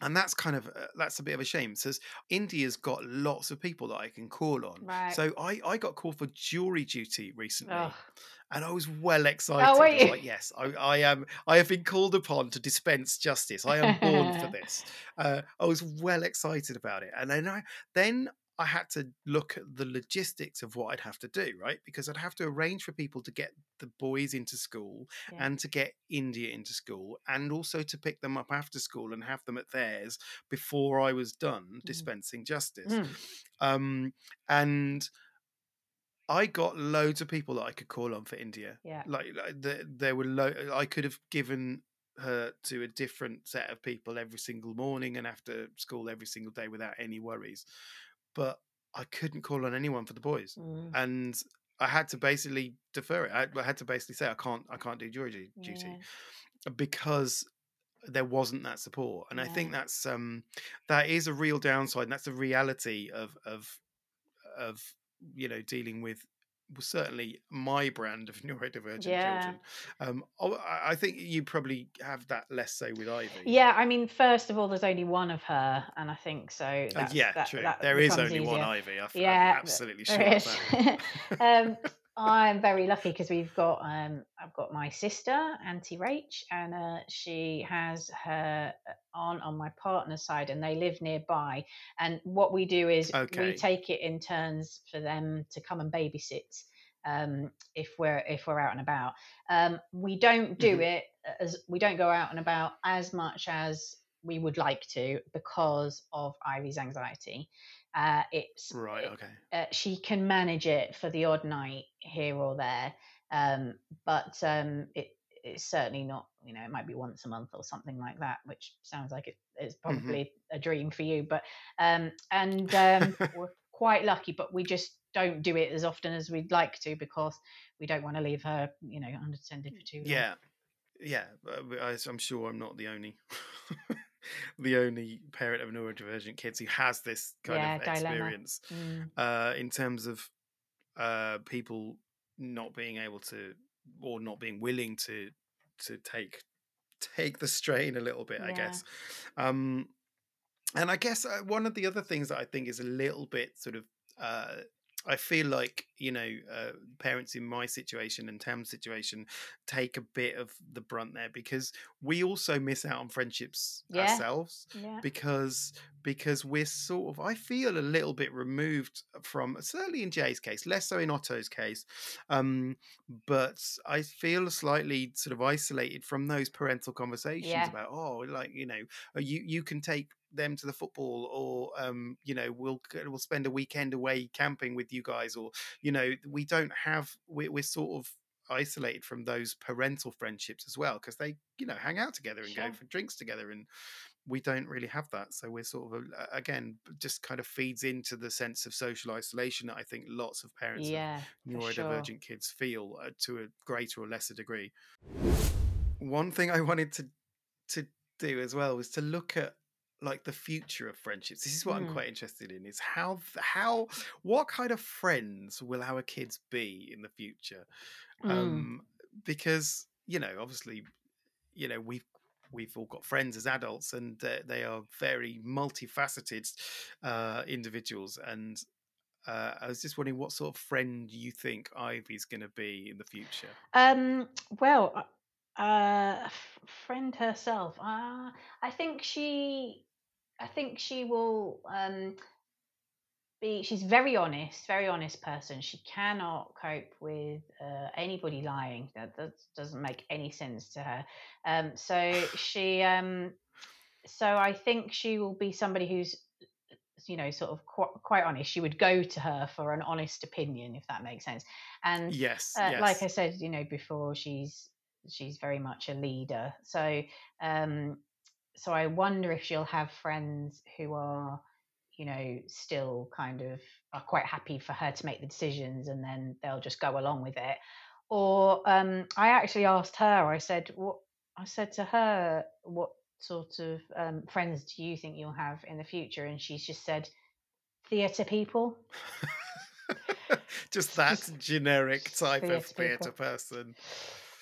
and that's kind of uh, that's a bit of a shame. Says India's got lots of people that I can call on. Right. So I I got called for jury duty recently, and I was well excited. were I was like, yes, I, I am. I have been called upon to dispense justice. I am born for [laughs] this. Uh, I was well excited about it, and then I then I had to look at the logistics of what I'd have to do, right? Because I'd have to arrange for people to get the boys into school Yeah. and to get India into school, and also to pick them up after school and have them at theirs before I was done dispensing justice. Mm. Um, and I got loads of people that I could call on for India. Yeah. Like, like the, there were lo- I could have given her to a different set of people every single morning and after school every single day without any worries. But I couldn't call on anyone for the boys, Mm. and I had to basically defer it. I, I had to basically say I can't, I can't do jury duty Yeah. because there wasn't that support and i think that's um that is a real downside and that's a reality of of of you know dealing with certainly my brand of [laughs] neurodivergent Yeah. children um I- think you probably have that less so with ivy Yeah, I mean, first of all, there's only one of her, and I think so. Uh, yeah that, true that there is only one easier. ivy I Yeah, i'm absolutely sure there of that [laughs] um, [laughs] I'm very lucky because we've got um, I've got my sister Auntie Rach, and uh, she has her uh, aunt on my partner's side, and they live nearby. And what we do is Okay. we take it in turns for them to come and babysit um, if we're if we're out and about. Um, we don't do Mhm. it as we don't go out and about as much as we would like to because of Ivy's anxiety. Uh, it's right okay uh, she can manage it for the odd night here or there, um, but um, it, it's certainly not. You know, it might be once a month or something like that, which sounds like it, it's Mm-hmm. probably a dream for you. But um, and um, we're [laughs] quite lucky, but we just don't do it as often as we'd like to because we don't want to leave her, you know, unattended for too long. yeah yeah I, i'm sure i'm not the only [laughs] [laughs] the only parent of neurodivergent kids who has this kind Yeah, of experience Mm, uh, in terms of uh, people not being able to or not being willing to to take take the strain a little bit, I guess. Um, and I guess uh, one of the other things that I think is a little bit sort of uh, I feel like you know uh, parents in my situation and Tam's situation take a bit of the brunt there because we also miss out on friendships Yeah. ourselves yeah. because because we're sort of I feel a little bit removed from certainly in Jay's case, less so in Otto's case, um, but I feel slightly sort of isolated from those parental conversations Yeah. about oh like you know uh, you you can take them to the football or um you know we'll we'll spend a weekend away camping with you guys or you know we don't have we're, we're sort of isolated from those parental friendships as well because they you know hang out together and Sure. go for drinks together and we don't really have that so we're sort of again just kind of feeds into the sense of social isolation that i think lots of parents Yeah. of for sure. neurodivergent kids feel uh, to a greater or lesser degree one thing i wanted to to do as well was to look at like the future of friendships this is what i'm Mm. quite interested in is how how what kind of friends will our kids be in the future Mm. um because you know obviously you know we've we've all got friends as adults, and uh, they are very multifaceted uh, individuals. And uh, I was just wondering what sort of friend you think Ivy's going to be in the future. Um, well, uh, uh, friend herself. Uh, I think she, I think she will um, be. She's very honest, very honest person. She cannot cope with uh, anybody lying. That, that doesn't make any sense to her. Um, so she, um, so I think she will be somebody who's you know sort of qu- quite honest she would go to her for an honest opinion if that makes sense and Yes, uh, like i said you know before she's she's very much a leader so um so i wonder if she'll have friends who are you know still kind of are quite happy for her to make the decisions and then they'll just go along with it. Or um i actually asked her i said what i said to her what sort of um, friends do you think you'll have in the future? And she's just said theatre people. [laughs] Just [laughs] that just generic type of theatre theatre person.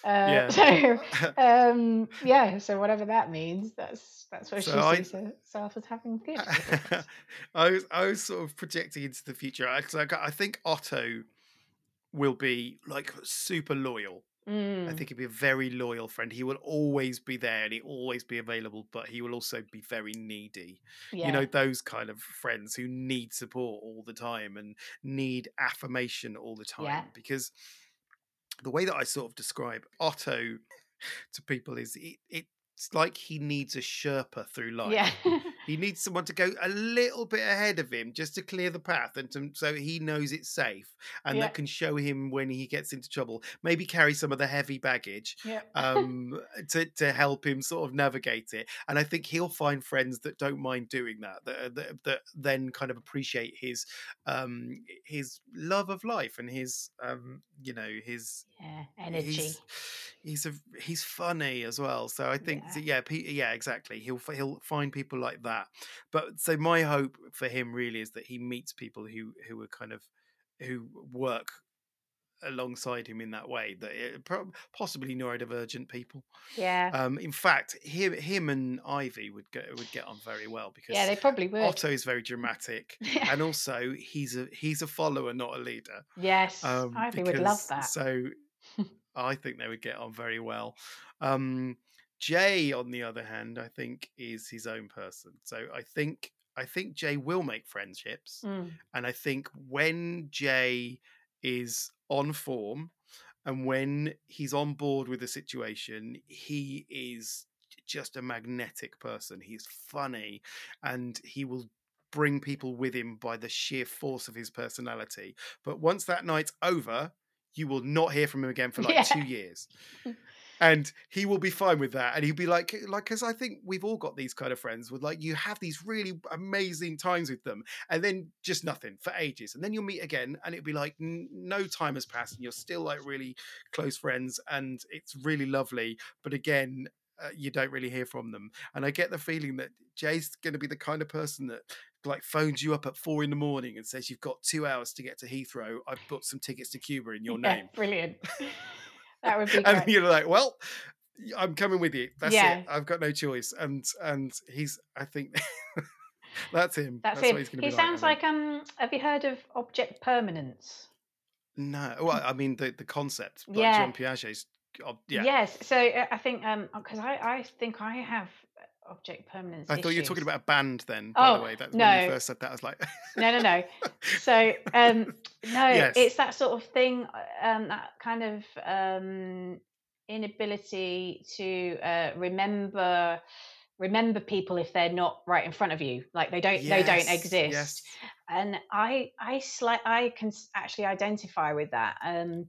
Uh, Yeah. [laughs] so [laughs] um yeah so whatever that means that's that's where so she I, sees herself as having [laughs] theatre I was, I was sort of projecting into the future. I, I think Otto will be like super loyal. I mm, think he'll be a very loyal friend. He will always be there and he'll always be available, but he will also be very needy. You know, those kind of friends who need support all the time and need affirmation all the yeah time. Because the way that I sort of describe Otto to people is it, it's like he needs a Sherpa through life. yeah life. [laughs] [laughs] He needs someone to go a little bit ahead of him just to clear the path and to, so he knows it's safe and yeah that can show him when he gets into trouble. Maybe carry some of the heavy baggage yeah [laughs] um, to, to help him sort of navigate it. And I think he'll find friends that don't mind doing that, that, that, that then kind of appreciate his um, his love of life and his um, you know his yeah energy he's he's a he's funny as well so i think yeah. that, yeah yeah exactly he'll he'll find people like that. But so my hope for him really is that he meets people who who are kind of who work alongside him in that way that it, possibly neurodivergent people. Yeah. Um in fact him him and ivy would go would get on very well because yeah because they probably would. Otto is very dramatic [laughs] and also he's a he's a follower not a leader. Yes um ivy would love that. so I think they would get on very well. Um, Jay, on the other hand, I think is his own person. So I think I think Jay will make friendships, mm, and I think when Jay is on form and when he's on board with the situation, he is just a magnetic person. He's funny, and he will bring people with him by the sheer force of his personality. But once that night's over, you will not hear from him again for like yeah. two years. [laughs] And he will be fine with that. And he'll be like like because i think we've all got these kind of friends with like you have these really amazing times with them and then just nothing for ages. And then you'll meet again and it'll be like n- no time has passed and you're still like really close friends and it's really lovely. But again uh, you don't really hear from them and i get the feeling that jay's going to be the kind of person that like phones you up at four in the morning and says you've got two hours to get to heathrow i've booked some tickets to cuba in your yeah name brilliant [laughs] that would be and you're like, well, I'm coming with you. That's yeah it. I've got no choice. And and he's, I think, [laughs] that's him. that's That's him what he's going to he like. Sounds think. like um have you heard of object permanence No, well, I mean the the concept, like yeah John Piaget's. Oh, Yeah, Yes. So uh, I think um because I I think I have object permanence I thought you were talking about a band. Then, by the Oh way, that's when you first said that. I was like, no, no, no. [laughs] So um no, yes, it's that sort of thing. uh, Um, that kind of um inability to uh, remember remember people if they're not right in front of you like they don't they don't exist yes. and i i slight i can actually identify with that um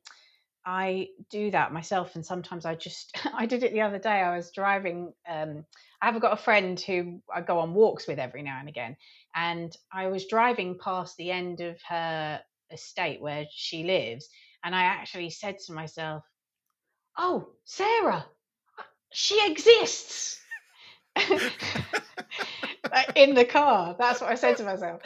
I do that myself, and sometimes I just [laughs] I did it the other day. I was driving. Um, I've got a friend who I go on walks with every now and again, and I was driving past the end of her estate where she lives, and I actually said to myself, "Oh, Sarah, she exists." [laughs] [laughs] In the car, that's what I said to myself.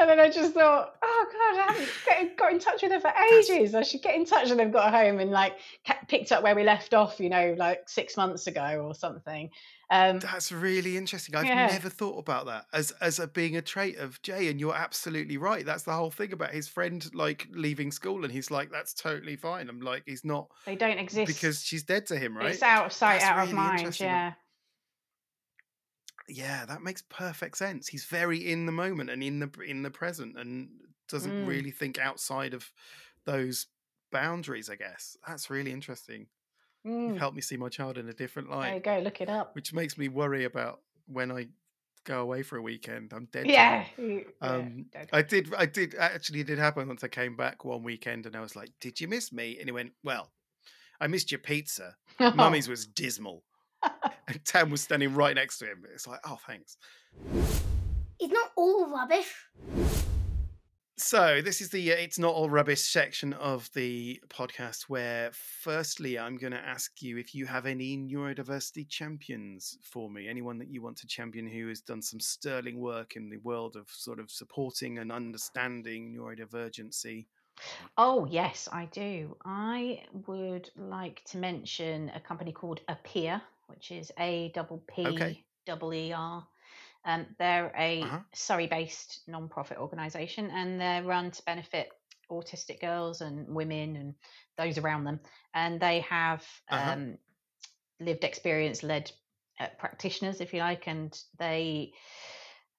And And then I just thought, oh god, I haven't get, got in touch with her for ages. I should get in touch with them. Got home and like picked up where we left off, you know, like six months ago or something. Um, That's really interesting. I've Yeah. never thought about that as as a being a trait of Jay, and you're absolutely right. That's the whole thing about his friend like leaving school, and he's like, "That's totally fine." I'm like, he's not they don't exist because she's dead to him, right? It's out of sight, That's out of mind. Yeah. Yeah, that makes perfect sense. He's very in the moment and in the in the present, and doesn't Mm. really think outside of those boundaries. I guess that's really interesting. You've Mm, helped me see my child in a different there you light, go. Look it up. which makes me worry about when I go away for a weekend. I'm dead. Yeah. yeah, Um, dead. I did. I did. Actually, it did happen once I came back one weekend, and I was like, "Did you miss me?" And he went, "Well, I missed your pizza. [laughs] Mummy's was dismal." [laughs] And Tam was standing right next to him. It's like, "Oh, thanks." It's not all rubbish. So this is the uh, "It's Not All Rubbish" section of the podcast, where firstly, I'm going to ask you if you have any neurodiversity champions for me. Anyone that you want to champion who has done some sterling work in the world of sort of supporting and understanding neurodivergency. Oh, yes, I do. I would like to mention a company called Appeer, which is A double P Okay. double E R. Um, they're a Uh-huh. Surrey-based non-profit organisation, and they're run to benefit autistic girls and women and those around them. And they have Uh-huh. um, lived experience-led uh, practitioners, if you like, and they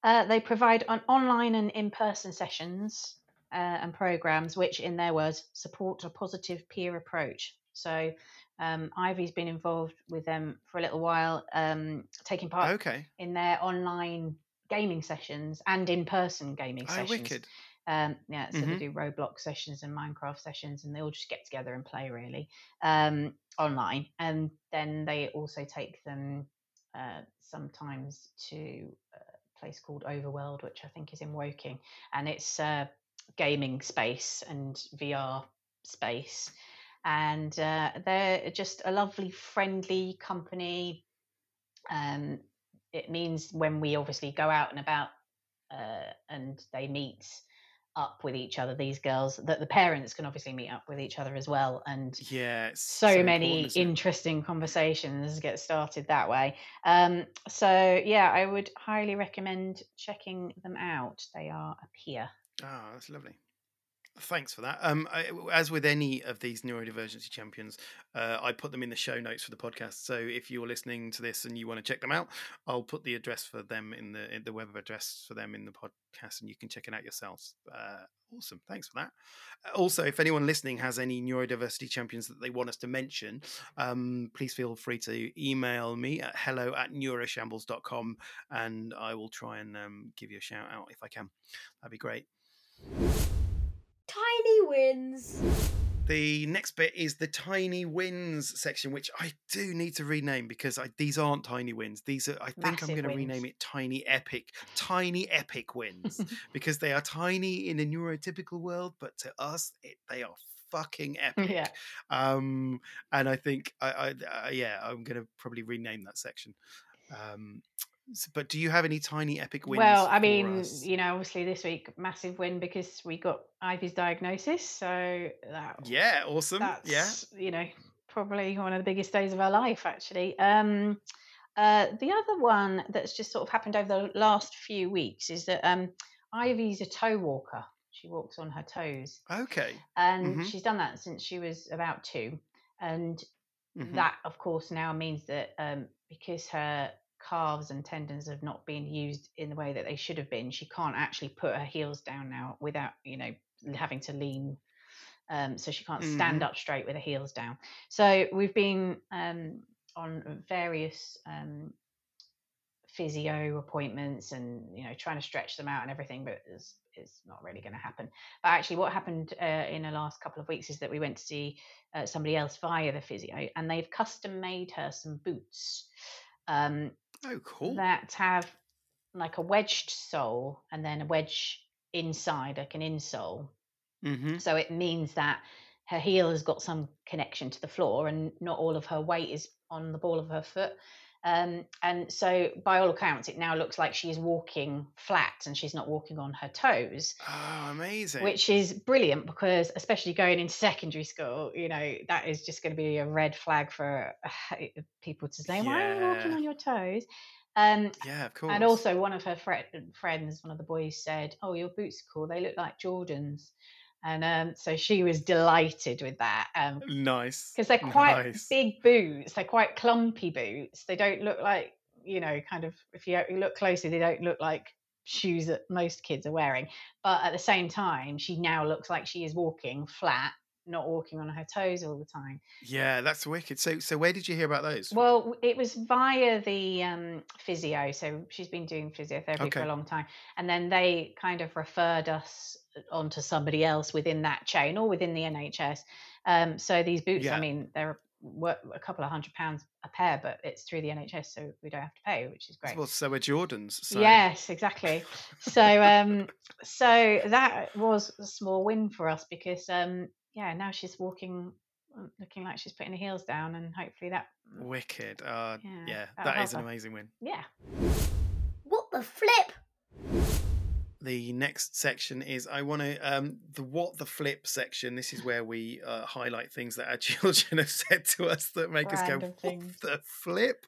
uh, they provide on online and in-person sessions uh, and programs, which, in their words, support a positive peer approach. So, um, Ivy's been involved with them for a little while, um, taking part Okay. in their online gaming sessions and in-person gaming Oh, sessions. wicked. Um, yeah, so Mhm. they do Roblox sessions and Minecraft sessions, and they all just get together and play really um, online. And then they also take them uh, sometimes to a place called Overworld, which I think is in Woking, and it's a gaming space and VR space. And uh, they're just a lovely, friendly company. Um, it means when we obviously go out and about uh, and they meet up with each other, these girls, that the parents can obviously meet up with each other as well. And Yeah. It's so, many interesting conversations get started that way. Um, so, yeah, I would highly recommend checking them out. They are a peer. Oh, that's lovely. Thanks for that. Um, I, as with any of these neurodivergency champions, uh, I put them in the show notes for the podcast. So if you're listening to this and you want to check them out, I'll put the address for them in the in the web address for them in the podcast, and you can check it out yourselves. Uh, awesome, thanks for that. Uh, Also, if anyone listening has any neurodiversity champions that they want us to mention, um, please feel free to email me at hello at neuroshambles.com and I will try and um, give you a shout out if I can. That'd be great. Tiny wins. The next bit is the tiny wins section, which I do need to rename because I, these aren't tiny wins. These are, I think I'm going to rename it tiny epic, tiny epic wins [laughs] because they are tiny in a neurotypical world, but to us, it, they are fucking epic. yeah. Um, and I think, I, I, uh, yeah, I'm going to probably rename that section. Um, but do you have any tiny epic wins? Well, I mean, us? you know, obviously this week, massive win because we got Ivy's diagnosis. So that yeah, awesome. yeah. you know probably one of the biggest days of our life actually um uh the other one that's just sort of happened over the last few weeks is that um ivy's a toe walker she walks on her toes Okay. and Mhm. she's done that since she was about two and Mhm. that of course now means that um because her calves and tendons have not been used in the way that they should have been she can't actually put her heels down now without you know having to lean um, so she can't stand Mhm. up straight with her heels down. So we've been um, on various um, physio appointments and you know trying to stretch them out and everything, but it's, it's not really going to happen. But actually, what happened uh, in the last couple of weeks is that we went to see uh, somebody else via the physio, and they've custom made her some boots um, Oh, cool. that have like a wedged sole and then a wedge inside, like an insole. hmm So it means that her heel has got some connection to the floor and not all of her weight is on the ball of her foot. Um, and so, by all accounts, it now looks like she is walking flat and she's not walking on her toes, Oh, amazing. which is brilliant because, especially going into secondary school, you know, that is just going to be a red flag for uh, [laughs] people to say, Why are you walking on your toes? Um, yeah, of course. and also, one of her fri friends, one of the boys, said, "Oh, your boots are cool. They look like Jordans." And um, so she was delighted with that um, nice. because they're quite nice. big boots. They're quite clumpy boots. They don't look like you know, kind of. If you look closely, they don't look like shoes that most kids are wearing. But at the same time, she now looks like she is walking flat, not walking on her toes all the time. Yeah, that's wicked. So, so where did you hear about those? Well, it was via the um, physio. So she's been doing physiotherapy for a long time. And then they kind of referred us onto somebody else within that chain or within the NHS. Um, so these boots, Yeah. I mean, they're wor- a couple of hundred pounds a pair, but it's through the NHS, so we don't have to pay, which is great. Well, so are Jordans. So. Yes, exactly. So um [laughs] so that was a small win for us because um yeah, now she's walking uh, looking like she's putting her heels down and hopefully that Wicked. Uh, Yeah, yeah, that is an amazing win. yeah. What the flip? The next section is I want to um the what the flip section. This is [laughs] where we uh, highlight things that our [laughs] children have said to us that make us go what things. the flip.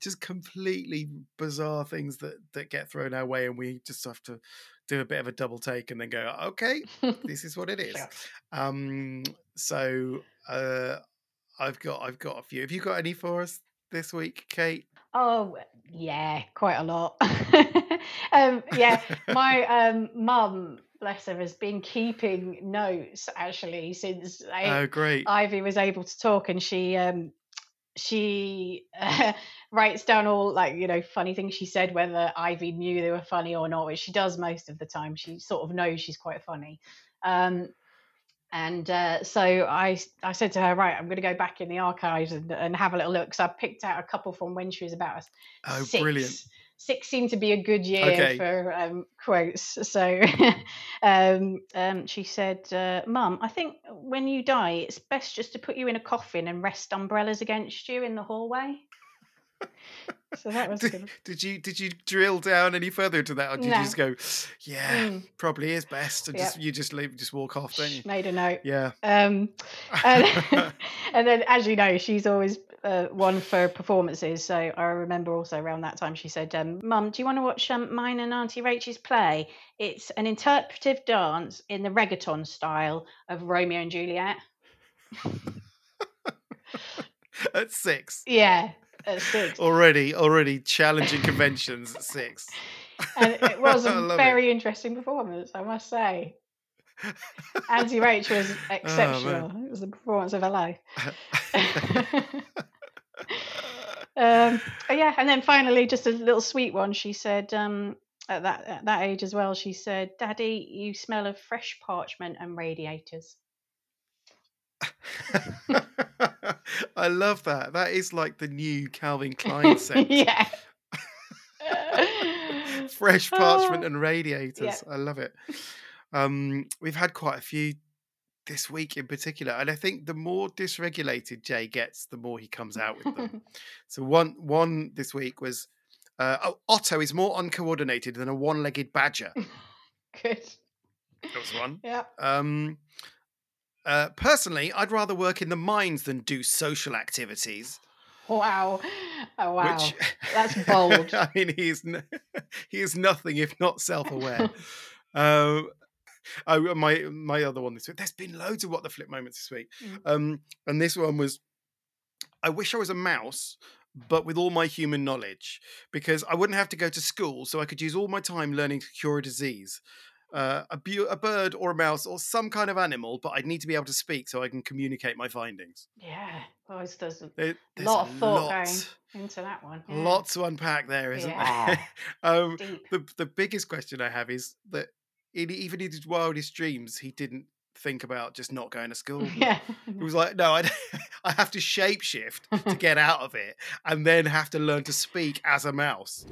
Just completely bizarre things that that get thrown our way, and we just have to do a bit of a double take and then go, okay, this is what it [laughs] is. Sure. Um, so uh, I've got I've got a few. Have you got any for us this week, Kate? Oh yeah, quite a lot. [laughs] um, yeah, my um, mum, bless her, has been keeping notes actually since I, oh, great. Ivy was able to talk, and she um, she uh, [laughs] writes down all like you know funny things she said, whether Ivy knew they were funny or not, which she does most of the time. She sort of knows she's quite funny. Um, and uh, so I, I said to her, right, I'm going to go back in the archives and, and have a little look. So I picked out a couple from when she was about oh, six. brilliant. Six seemed to be a good year Okay. for um, quotes. So [laughs] um, um, she said, uh, Mum, I think when you die, it's best just to put you in a coffin and rest umbrellas against you in the hallway. So that was Did, good. did you did you drill down any further into that, or did No. you just go, yeah, Mm, probably is best, and Yep. just you just leave, just walk off, don't you? made a note. Yeah. Um, and, [laughs] [laughs] and then, as you know, she's always uh, one for performances. So I remember also around that time she said, um, "Mum, do you want to watch um, mine and Auntie Rachel's play? It's an interpretive dance in the reggaeton style of Romeo and Juliet." [laughs] At six. Yeah, at six. Already, already challenging conventions at six. and it [laughs] was a very interesting performance, I must say. Auntie Rachel was [laughs] Oh, exceptional. it was the performance of her life. [laughs] um, oh, yeah, and then finally, just a little sweet one. She said, um, at that at that age as well, she said, "Daddy, you smell of fresh parchment and radiators." [laughs] I love that. That is like the new Calvin [laughs] Klein scent. yeah. [laughs] Fresh parchment and radiators. I love it. Um, we've had quite a few this week in particular, and I think the more dysregulated Jay gets, the more he comes out with them. So one one this week was uh, oh, Otto is more uncoordinated than a one-legged badger. Good. That was one. Yeah. Um, uh, personally, I'd rather work in the mines than do social activities. Wow. Oh wow. Which That's [laughs] bold. I mean, he is [laughs] he is nothing if not self-aware. [laughs] um, oh, my my other one this week. There's been loads of what the flip moments this week. Mm. Um, and this one was, I wish I was a mouse, but with all my human knowledge, because I wouldn't have to go to school, so I could use all my time learning to cure a disease. Uh, a, bu- a bird or a mouse or some kind of animal, but I'd need to be able to speak so I can communicate my findings. Yeah. It's- there's a There- there's lot of thought lot, going into that one. yeah. lot to unpack there, isn't Yeah. there? [laughs] um, the the biggest question I have is that in, even in his wildest dreams, he didn't think about just not going to [laughs] school. Yeah. He was like, no, I, [laughs] I have to shapeshift to get out of it and then have to learn to speak as a mouse.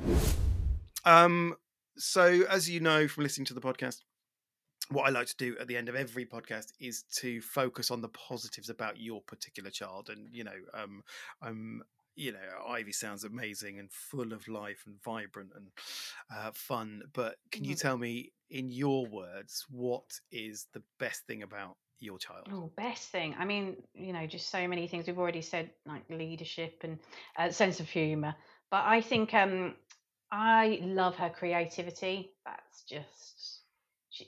Um, so, as you know from listening to the podcast, what I like to do at the end of every podcast is to focus on the positives about your particular child. And, you know, um, I'm you know, Ivy sounds amazing and full of life and vibrant and uh, fun. But can you Mhm. tell me, in your words, what is the best thing about your child? Oh, best thing. I mean, you know, just so many things. We've already said like leadership and uh, sense of humor. But I think um, I love her creativity. That's just,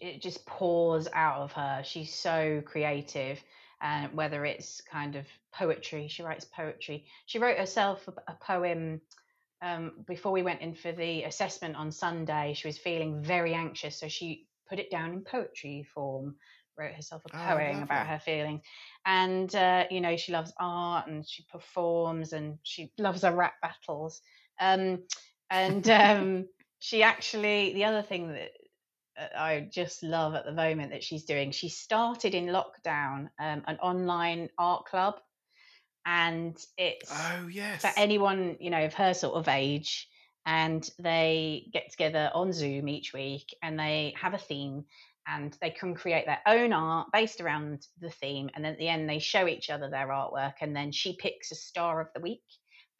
it just pours out of her. She's so creative. And whether it's kind of poetry, she writes poetry. She wrote herself a, a poem um, before we went in for the assessment on Sunday. She was feeling very anxious, so she put it down in poetry form. Wrote herself a Oh, poem about her feelings, and uh, you know she loves art and she performs and she loves her rap battles. Um, and um, she actually, the other thing that uh, I just love at the moment that she's doing, she started in lockdown um, an online art club, and it's Oh for anyone you know of her sort of age and they get together on zoom each week and they have a theme and they can create their own art based around the theme and then at the end they show each other their artwork and then she picks a star of the week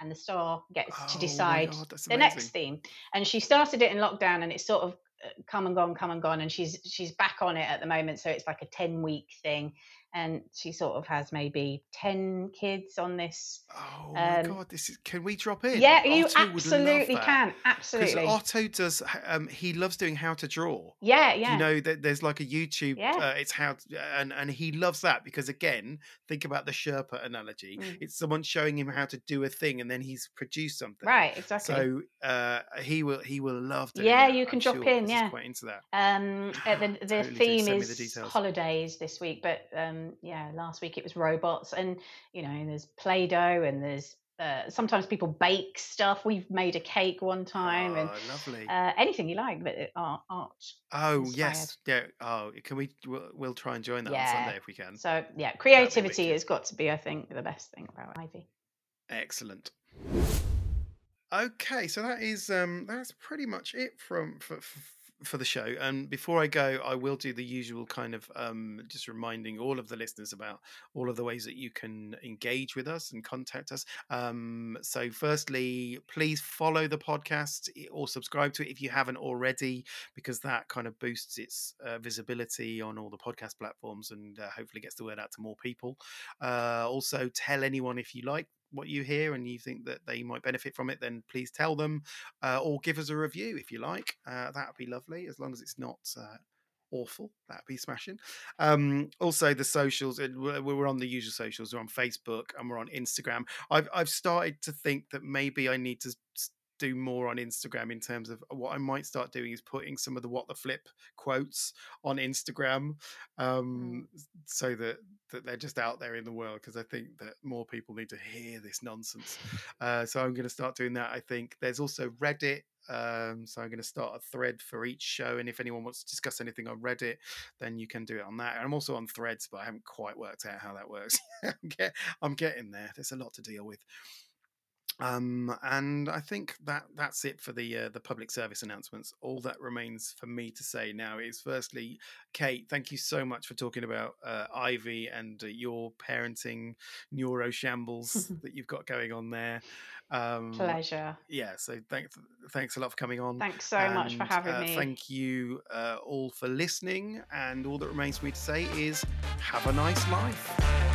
and the star gets to Oh my decide god, the next theme. And she started it in lockdown and it's sort of uh, come and gone come and gone and she's she's back on it at the moment so it's like a 10 week thing and she sort of has maybe 10 kids on this Oh my um, god, this is. Can we drop in? yeah, you Otto absolutely can. Absolutely. Otto does, um, he loves doing how to draw. Yeah, yeah You know there's like a YouTube, Yeah. uh, it's how, to, and and he loves that because again, think about the Sherpa analogy. Mm. It's someone showing him how to do a thing, and then he's produced something. Right, exactly. So uh, he will he will love doing Yeah, that, you I'm can drop sure, in, yeah. Quite into that. um the [sighs] the Totally theme me the is holidays this week, but um yeah, last week it was robots and you know, there's Play-Doh and there's uh, sometimes people bake stuff. We've made a cake one time and Oh, lovely. uh, anything you like, but art, art. oh inspired. yes, yeah. Oh, can we? We'll, we'll try and join that on Sunday if we can. So yeah, creativity has got to be, I think, the best thing about Ivy. Excellent. Okay, so that is um that's pretty much it from for, for for the show. And before I go, I will do the usual kind of um just reminding all of the listeners about all of the ways that you can engage with us and contact us. Um so firstly, please follow the podcast or subscribe to it if you haven't already because that kind of boosts its uh, visibility on all the podcast platforms and uh, hopefully gets the word out to more people. Uh, also, tell anyone if you like what you hear and you think that they might benefit from it, then please tell them uh, or give us a review if you like. Uh, that would be lovely, as long as it's not. Uh, awful that'd be smashing um also the socials we're on the usual socials we're on facebook and we're on instagram i've i've started to think that maybe i need to do more on instagram in terms of what i might start doing is putting some of the what the flip quotes on instagram um s- so that that they're just out there in the world because i think that more people need to hear this nonsense uh, so i'm going to start doing that i think there's also reddit um, so I'm going to start a thread for each show, and if anyone wants to discuss anything on Reddit, then you can do it on that. And I'm also on Threads, but I haven't quite worked out how that works. [laughs] I'm, get, I'm getting there. There's a lot to deal with. Um, and I think that that's it for the uh, the public service announcements. All that remains for me to say now is, firstly, Kate, thank you so much for talking about uh, Ivy and uh, your parenting neuroshambles [laughs] that you've got going on there. Um, Pleasure. yeah, so thanks thanks a lot for coming on. Thanks so much for having uh, me. Thank you uh, all for listening. And all that remains for me to say is have a nice life.